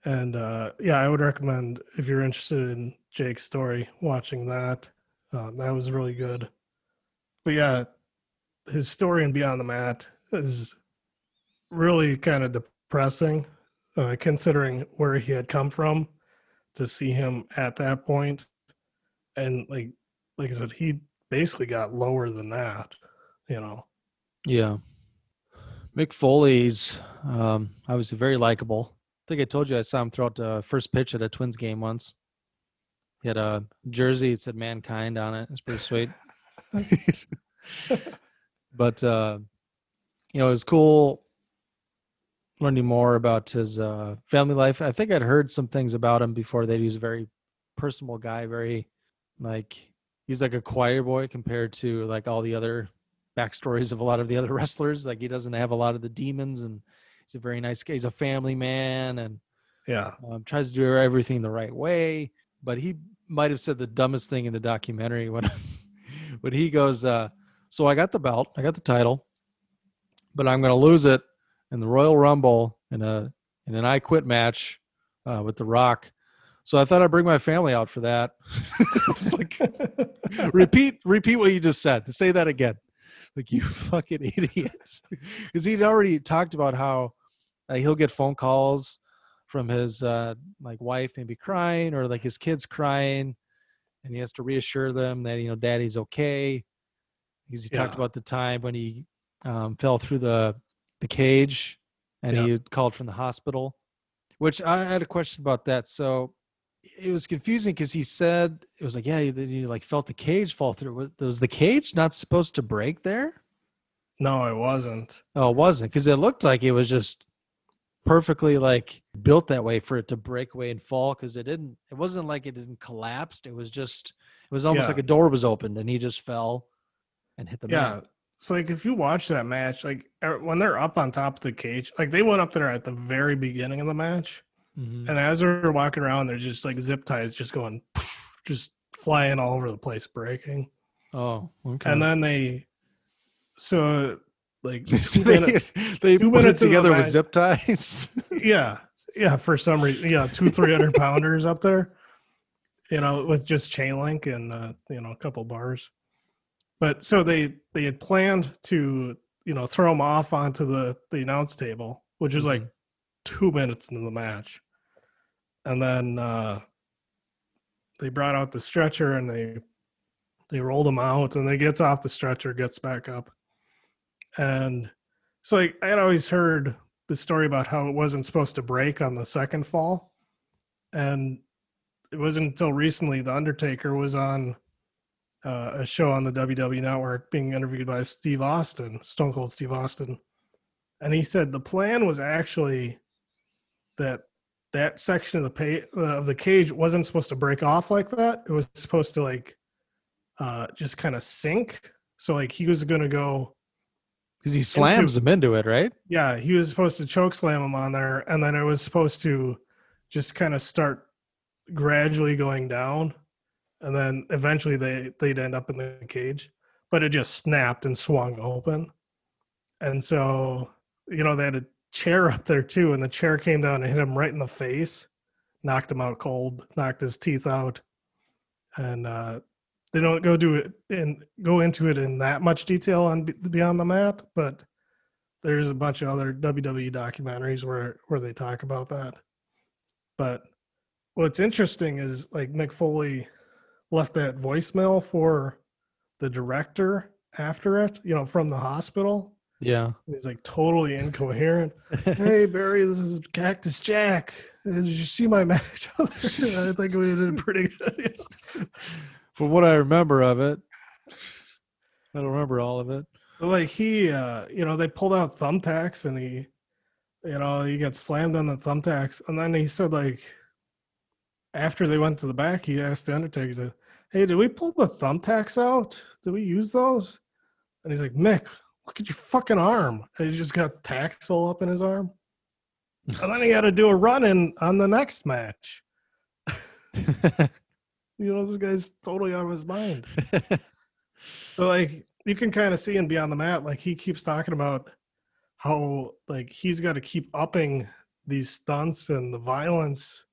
And uh, yeah, I would recommend if you're interested in Jake's story, watching that. Uh, that was really good. But yeah, his story in Beyond the Mat is really kind of depressing, uh, considering where he had come from. To see him at that point, and like, like I said, he basically got lower than that. You know, Yeah. Mick Foley's um, obviously very likable. I think I told you I saw him throw out the first pitch at a Twins game once. He had a jersey that said "Mankind" on it. It's pretty sweet. but uh, you know, it was cool learning more about his uh, family life. I think I'd heard some things about him before that he's a very personable guy, very like he's like a choir boy compared to like all the other backstories of a lot of the other wrestlers. Like he doesn't have a lot of the demons, and he's a very nice guy. He's a family man, and yeah, um, tries to do everything the right way. But he might have said the dumbest thing in the documentary when when he goes, uh, "So I got the belt, I got the title, but I'm going to lose it in the Royal Rumble in a in an I Quit match uh, with The Rock." So I thought I'd bring my family out for that. like repeat repeat what you just said. Say that again. Like you fucking idiots. Because he'd already talked about how uh, he'll get phone calls from his uh like wife maybe crying or like his kids crying and he has to reassure them that you know daddy's okay because he talked about the time when he um, fell through the the cage and Yeah. he called from the hospital which i had a question about that so it was confusing because he said it was like yeah he like felt the cage fall through was, the cage not supposed to break there No, it wasn't. Oh, it wasn't because it looked like it was just perfectly like built that way for it to break away and fall because it didn't. It wasn't like it didn't collapsed. It was just. It was almost Yeah. like a door was opened and he just fell and hit the Yeah. mat. So like if you watch that match, like er- when they're up on top of the cage, like they went up there at the very beginning of the match, Mhm. and as they're walking around, they're just like zip ties just going, just flying all over the place, breaking. Oh, okay. And then they, so like So they, minutes- they put it minutes in the together with match- zip ties. yeah, yeah. For some reason, yeah, two three hundred pounders up there, you know, with just chain link and uh, you know a couple bars. But so they they had planned to you know throw him off onto the the announce table, which was like two minutes into the match, and then uh, they brought out the stretcher and they they rolled him out, and they gets off the stretcher, gets back up, and so like I had always heard the story about how it wasn't supposed to break on the second fall, and it wasn't until recently the Undertaker was on uh, a show on the WWE Network being interviewed by Steve Austin, Stone Cold Steve Austin, and he said the plan was actually that that section of the pay, uh, of the cage wasn't supposed to break off like that. It was supposed to like uh, just kind of sink. So like he was going to go Because he slams him into it, right? yeah, he was supposed to choke slam him on there, and then it was supposed to just kind of start gradually going down, and then eventually they they'd end up in the cage, but it just snapped and swung open, and so you know they had a chair up there too, and the chair came down and hit him right in the face, knocked him out cold, knocked his teeth out, and uh, they don't go do it and go into it in that much detail on Beyond the Mat, but there's a bunch of other WWE documentaries where where they talk about that. But what's interesting is like Mick Foley left that voicemail for the director after it, you know, from the hospital. Yeah. He's like totally incoherent. hey Barry, this is Cactus Jack. Did you see my match? I think we did pretty good. From what I remember of it, I don't remember all of it. But like he, uh, you know, they pulled out thumbtacks and he, you know, he got slammed on the thumbtacks. And then he said, like, after they went to the back, he asked the Undertaker, to, "Hey, did we pull the thumbtacks out? Did we use those?" And he's like, "Mick, look at your fucking arm." And he just got tacks all up in his arm. and then he had to do a run in on the next match. You know, this guy's totally out of his mind. But like you can kind of see in Beyond the Mat, like he keeps talking about how like he's got to keep upping these stunts and the violence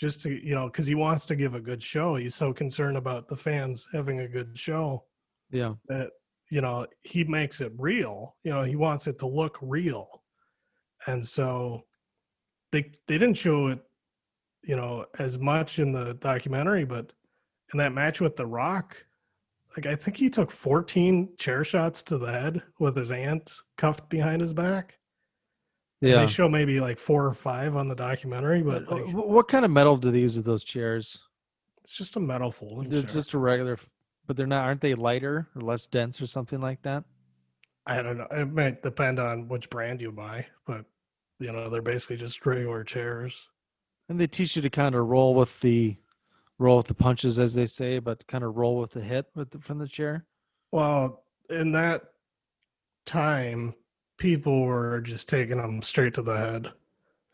just to you know because he wants to give a good show. He's so concerned about the fans having a good show yeah. that you know he makes it real. You know he wants it to look real, and so they they didn't show it you know as much in the documentary, but in that match with The Rock, like I think he took 14 chair shots to the head with his aunt cuffed behind his back. Yeah. they show maybe like four or five on the documentary, but like, what kind of metal do they use with those chairs? it's just a metal folding They're chair. just a regular, but they're not. Aren't they lighter or less dense or something like that? I don't know. It might depend on which brand you buy, but you know they're basically just regular chairs. And they teach you to kind of roll with the roll with the punches, as they say, but kind of roll with the hit with the, from the chair. Well, in that time, people were just taking them straight to the head.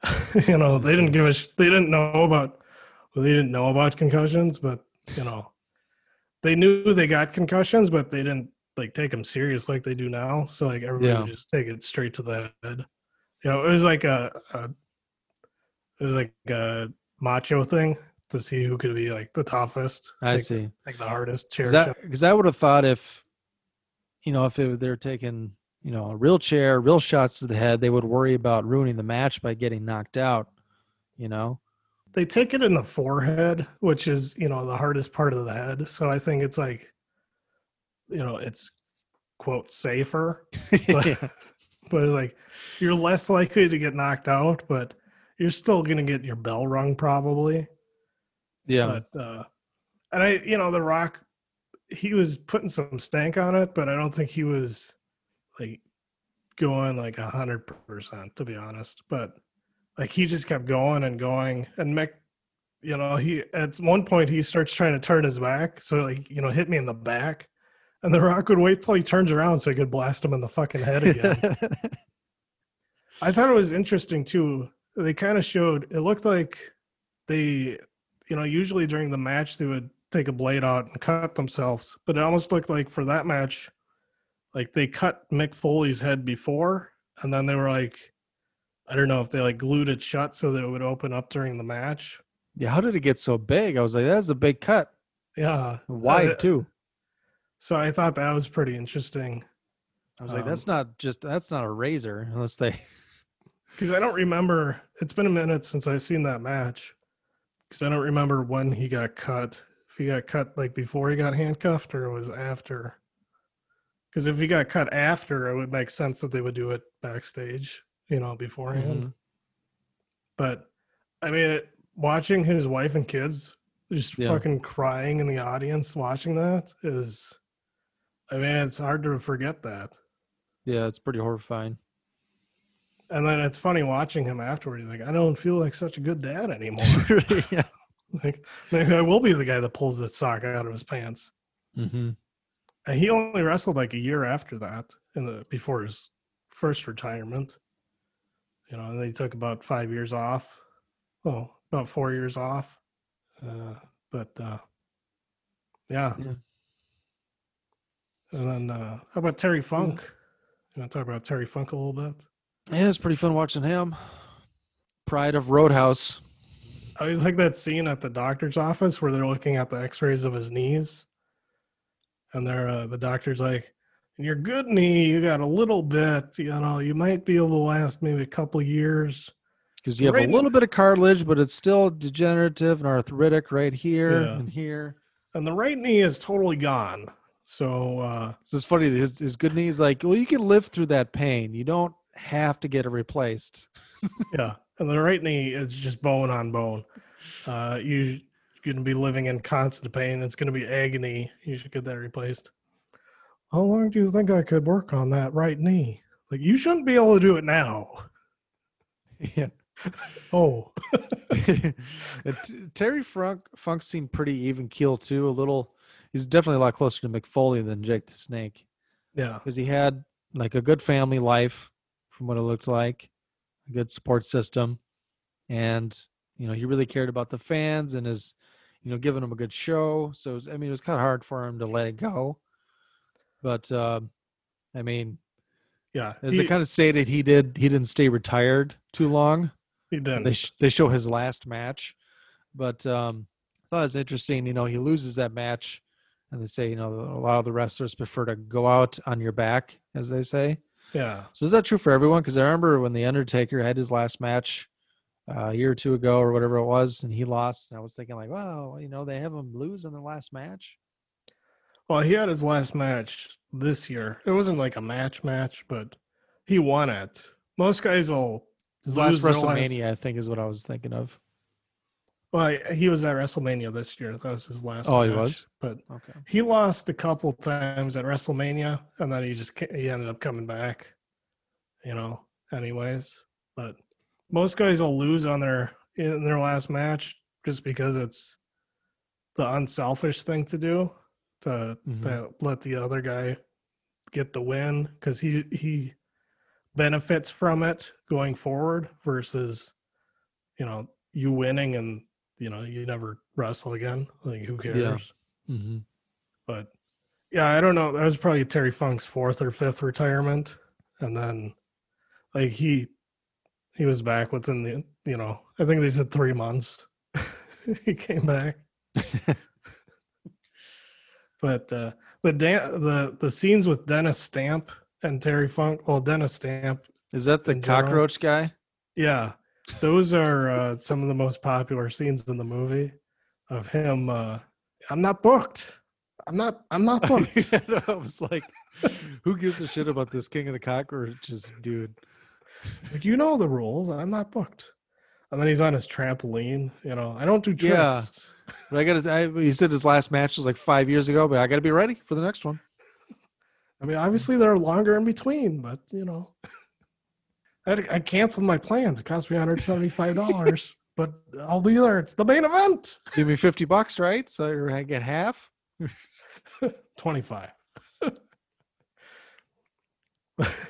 you know, they didn't give a. Sh- they didn't know about. Well, they didn't know about concussions, but you know, they knew they got concussions, but they didn't like take them serious like they do now. So like everybody Yeah. would just take it straight to the head. You know, it was like a, a it was like a macho thing to see who could be like the toughest. I like, see. like the hardest chair Because shot. I, 'cause I would have thought if, you know, if it, they're taking, you know, a real chair, real shots to the head, they would worry about ruining the match by getting knocked out. You know. They take it in the forehead, which is you know the hardest part of the head. So I think it's like, you know, it's quote safer, but, Yeah. but it's like you're less likely to get knocked out, but you're still gonna get your bell rung probably. yeah. But uh and I you know, The Rock he was putting some stank on it, but I don't think he was like going like a hundred percent to be honest. But like he just kept going and going and Mick you know, he at one point he starts trying to turn his back, so like, you know, hit me in the back. And the rock would wait till he turns around so he could blast him in the fucking head again. I thought it was interesting too. They kind of showed it looked like they, you know, usually during the match they would take a blade out and cut themselves, but it almost looked like for that match, like they cut Mick Foley's head before, and then they were like, I don't know if they like glued it shut so that it would open up during the match. yeah. How did it get so big? I was like, that's a big cut. Yeah, Wide Uh, too. So I thought that was pretty interesting I was like, um, that's not just that's not a razor unless they. because I don't remember. It's been a minute since I've seen that match because I don't remember when he got cut. If he got cut like before he got handcuffed or it was after. Because if he got cut after, it would make sense that they would do it backstage, you know, beforehand. Mhm. But I mean, it, watching his wife and kids just Yeah. fucking crying in the audience watching that is, I mean, it's hard to forget that. Yeah, it's pretty horrifying. And then it's funny watching him afterward. He's like, I don't feel like such a good dad anymore. yeah. like maybe I will be the guy that pulls the sock out of his pants. hmm And he only wrestled like a year after that, in the before his first retirement. You know, and they took about five years off. Oh, about four years off. Uh, but uh, yeah. Yeah. And then uh, how about Terry Funk? You want to talk about Terry Funk a little bit? Yeah, it's pretty fun watching him. Pride of Roadhouse. I always like that scene at the doctor's office where they're looking at the X-rays of his knees, and they're uh, the doctor's like, "In your good knee, you got a little bit. You know, you might be able to last maybe a couple years." Because you have Right. a little bit of cartilage, but it's still degenerative and arthritic right here Yeah. and here. And the right knee is totally gone. So uh, So it's funny. His his good knee is like, well, you can live through that pain. You don't have to get it replaced. yeah, and the right knee is just bone on bone. Uh, you going to be living in constant pain. It's going to be agony. You should get that replaced. How long do you think I could work on that right knee? Like you shouldn't be able to do it now. Yeah. Oh, Terry Funk Funk seemed pretty even keel too. A little. He's definitely a lot closer to Mick Foley than Jake the Snake yeah, because he had like a good family life, from what it looked like, a good support system, and you know he really cared about the fans and is, you know, giving him a good show. So was, I mean, it was kind of hard for him to let it go, but um, I mean, yeah. as he, they kind of stated, he did he didn't stay retired too long. he didn't. They sh- they show his last match, but um, I thought it was interesting. You know, he loses that match, and they say you know a lot of the wrestlers prefer to go out on your back, as they say. yeah, So is that true for everyone? Because I remember when the Undertaker had his last match a year or two ago, or whatever it was, and he lost. And I was thinking like, wow, you know, they have him lose in their last match. Well, he had his last match this year. It wasn't like a match match, but he won it. Most guys will His last WrestleMania, I think, is what I was thinking of. Well, he was at WrestleMania this year. That was his last. Oh, he was? But Okay. he lost a couple times at WrestleMania, and then he just he ended up coming back. You know, anyways. But most guys will lose on their in their last match just because it's the unselfish thing to do to, Mhm. to let the other guy get the win because he he benefits from it going forward versus you know you winning and you know you never wrestle again. Like who cares? Hmm but yeah i don't know. That was probably terry funk's fourth or fifth retirement. And then like he he was back within the you know i think they said three months he came back but uh the Dan- the the scenes with dennis stamp and terry funk well dennis stamp Is that the cockroach guy? yeah those are uh, some of the most popular scenes in the movie of him. Uh, I'm not booked. I'm not. I'm not booked. I was like, who gives a shit about this King of the Cockroaches dude? Like you know the rules. I'm not booked. And then he's on his trampoline. You know, I don't do tricks. Yeah. But I got to. He said his last match was like five years ago, but I got to be ready for the next one. I mean, obviously there are longer in between, but you know, I, I canceled my plans. It cost me 175 dollars, but I'll be there. It's the main event. Give me fifty bucks, right? So I get half. 25.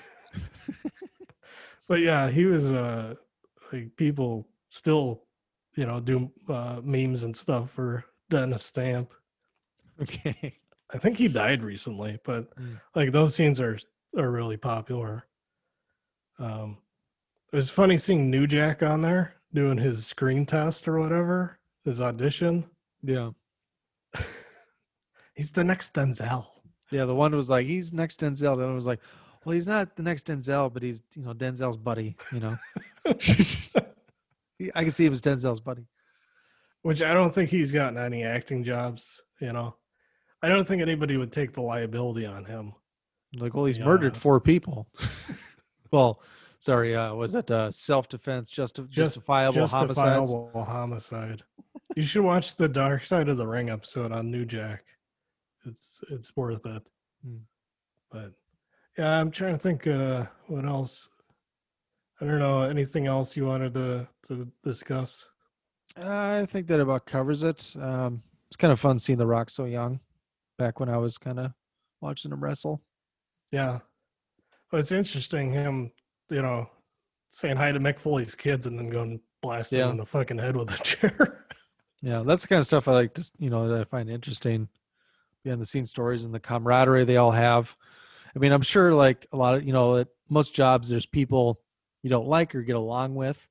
but yeah, he was uh like people still, you know, do uh memes and stuff for Dennis Stamp. Okay. I think he died recently, but Mm. like those scenes are are really popular. Um it was funny seeing New Jack on there doing his screen test or whatever, his audition. Yeah. He's the next Denzel. Yeah. The one was like, he's next Denzel. The other was like, well, he's not the next Denzel, but he's you know Denzel's buddy. You know. I can see him as Denzel's buddy. Which I don't think he's gotten any acting jobs, you know. I don't think anybody would take the liability on him. Like, well, he's murdered honest. four people. well, sorry, uh, was that uh, self-defense, justi- Just- justifiable, homicides? Justifiable homicide. You should watch the Dark Side of the Ring episode on New Jack. It's it's worth it. Hmm. But yeah, I'm trying to think uh what else. I don't know, anything else you wanted to to discuss? I think that about covers it. Um, it's kind of fun seeing The Rock so young. Back when I was kind of watching him wrestle. Yeah. Well, it's interesting him, you know, saying hi to Mick Foley's kids and then going blasting Yeah. in the fucking head with a chair. Yeah, that's the kind of stuff I like to, you know, that I find interesting. Behind the scenes stories and the camaraderie they all have. I mean, I'm sure like a lot of, you know, at most jobs, there's people you don't like or get along with.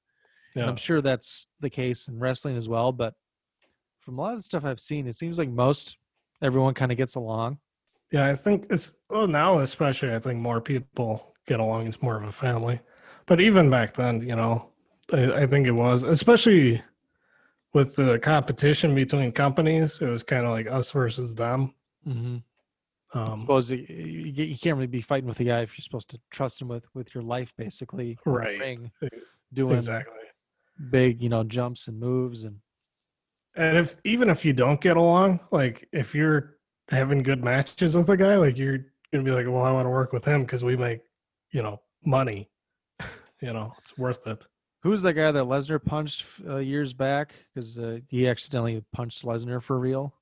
And yeah. I'm sure that's the case in wrestling as well. But from a lot of the stuff I've seen, it seems like most everyone kind of gets along. Yeah, I think it's well now especially I think more people get along. It's more of a family. But even back then, you know, I, I think it was, especially with the competition between companies, it was kind of like us versus them. Mm-hmm. I Um, suppose you, you can't really be fighting with a guy if you're supposed to trust him with with your life, basically. Right. ring, doing exactly. big, you know, jumps and moves and And if even if you don't get along, like if you're having good matches with a guy, like you're gonna be like, well, I want to work with him because we make, you know, money. you know, it's worth it. Who's that guy that Lesnar punched uh, years back? Because uh, he accidentally punched Lesnar for real.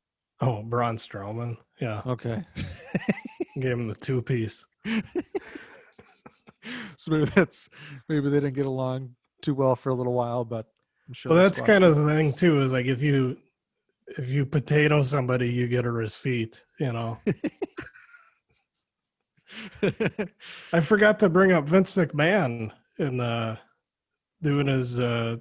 Oh, Braun Strowman. Yeah, Okay. gave him the two piece. so maybe that's maybe they didn't get along too well for a little while, but I'm sure. Well, that's kind of the thing too. Is like if you if you potato somebody, you get a receipt. You know. I forgot to bring up Vince McMahon in uh, doing his uh,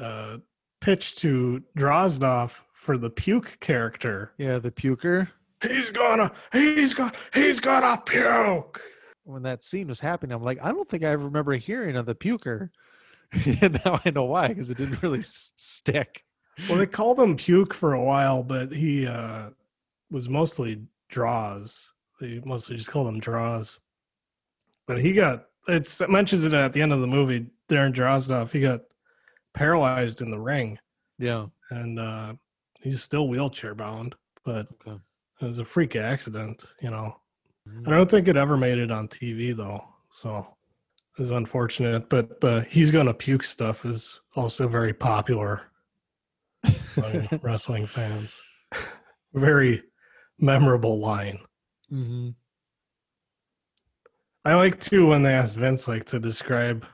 uh, pitch to Drozdov for the puke character. yeah, the puker. He's gonna, he's gonna, he's gonna puke. When that scene was happening, I'm like, I don't think I ever remember hearing of the puker. and now I know why, because it didn't really s- stick. Well, they called him puke for a while, but he uh, was mostly draws. They mostly just called him draws. But he got it's, it mentions it at the end of the movie. Darren Drozdov, he got paralyzed in the ring, Yeah. and uh, he's still wheelchair bound. But Okay. it was a freak accident, you know. Mm. I don't think it ever made it on TV though, so it's unfortunate. But the he's gonna puke stuff is also very popular among wrestling fans. Very memorable line. Mm-hmm. I like too when they ask Vince like to describe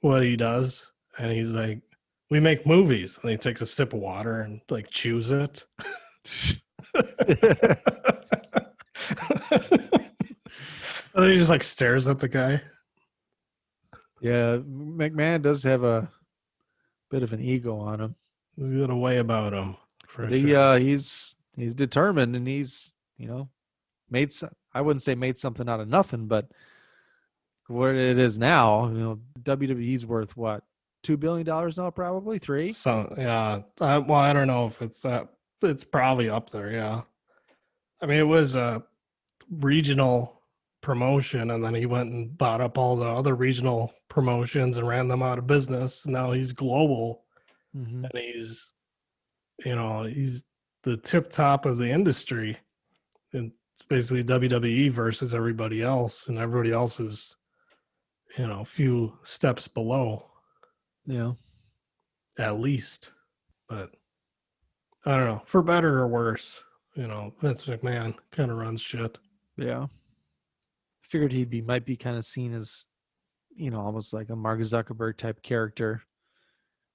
what he does, and he's like, "We make movies," and he takes a sip of water and like chews it. and then he just like stares at the guy. yeah. McMahon does have a bit of an ego on him. He's got a way about him. For But he sure. uh he's he's determined and he's you know made some I wouldn't say made something out of nothing, but what it is now, you know, WWE's worth what two billion dollars now, probably three. So yeah, I, well, I don't know if it's that. It's probably up there. Yeah, I mean, it was a regional promotion, and then he went and bought up all the other regional promotions and ran them out of business. Now he's global, Mhm. and he's, you know, he's the tip top of the industry. And it's basically WWE versus everybody else, and everybody else is, you know, a few steps below Yeah. at least. But I don't know, for better or worse, you know, Vince McMahon kind of runs shit. Yeah. Figured he'd be might be kind of seen as, you know, almost like a Mark Zuckerberg type character.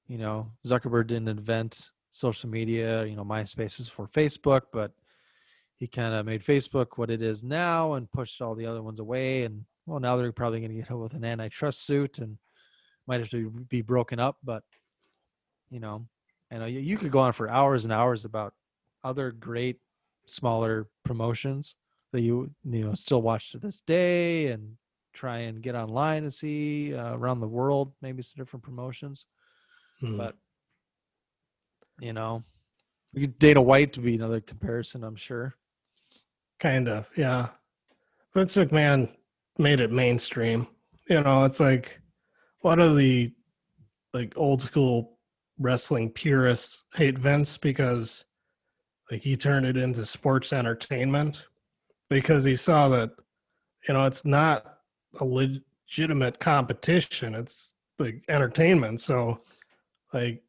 You know, Zuckerberg didn't invent social media, you know, MySpace is for Facebook, but he kind of made Facebook what it is now and pushed all the other ones away. And well, now they're probably going to get hit with an antitrust suit and might have to be broken up. But, you know, I know you, you could go on for hours and hours about other great smaller promotions that you you know still watch to this day and try and get online to see uh, around the world maybe some different promotions Hmm. but you know dana white to be another comparison i'm sure Kind of, yeah. Vince McMahon made it mainstream. You know, it's like a lot of the like old school wrestling purists hate Vince because like he turned it into sports entertainment because he saw that you know it's not a legitimate competition. It's like entertainment. So like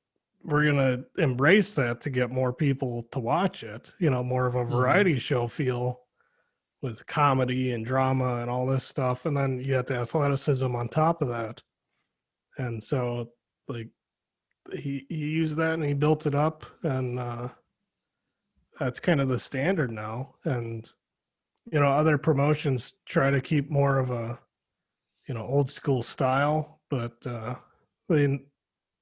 we're gonna embrace that to get more people to watch it you know more of a mm-hmm. variety show feel with comedy and drama and all this stuff. And then you have the athleticism on top of that and so like he, he used that and he built it up and uh that's kind of the standard now. And you know other promotions try to keep more of a you know old school style but uh they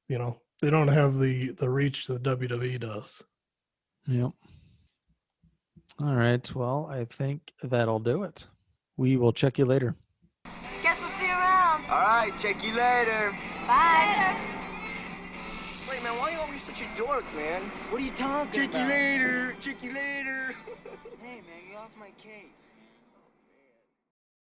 you know they don't have the the reach that WWE does. Yep. All right. Well i think that'll do it. We will check you later Guess we'll see you around. All right, check you later. Bye. Wait, man, why are you always such a dork, man? What are you talking about? Check you later. Check you later. Hey, man, get off my case.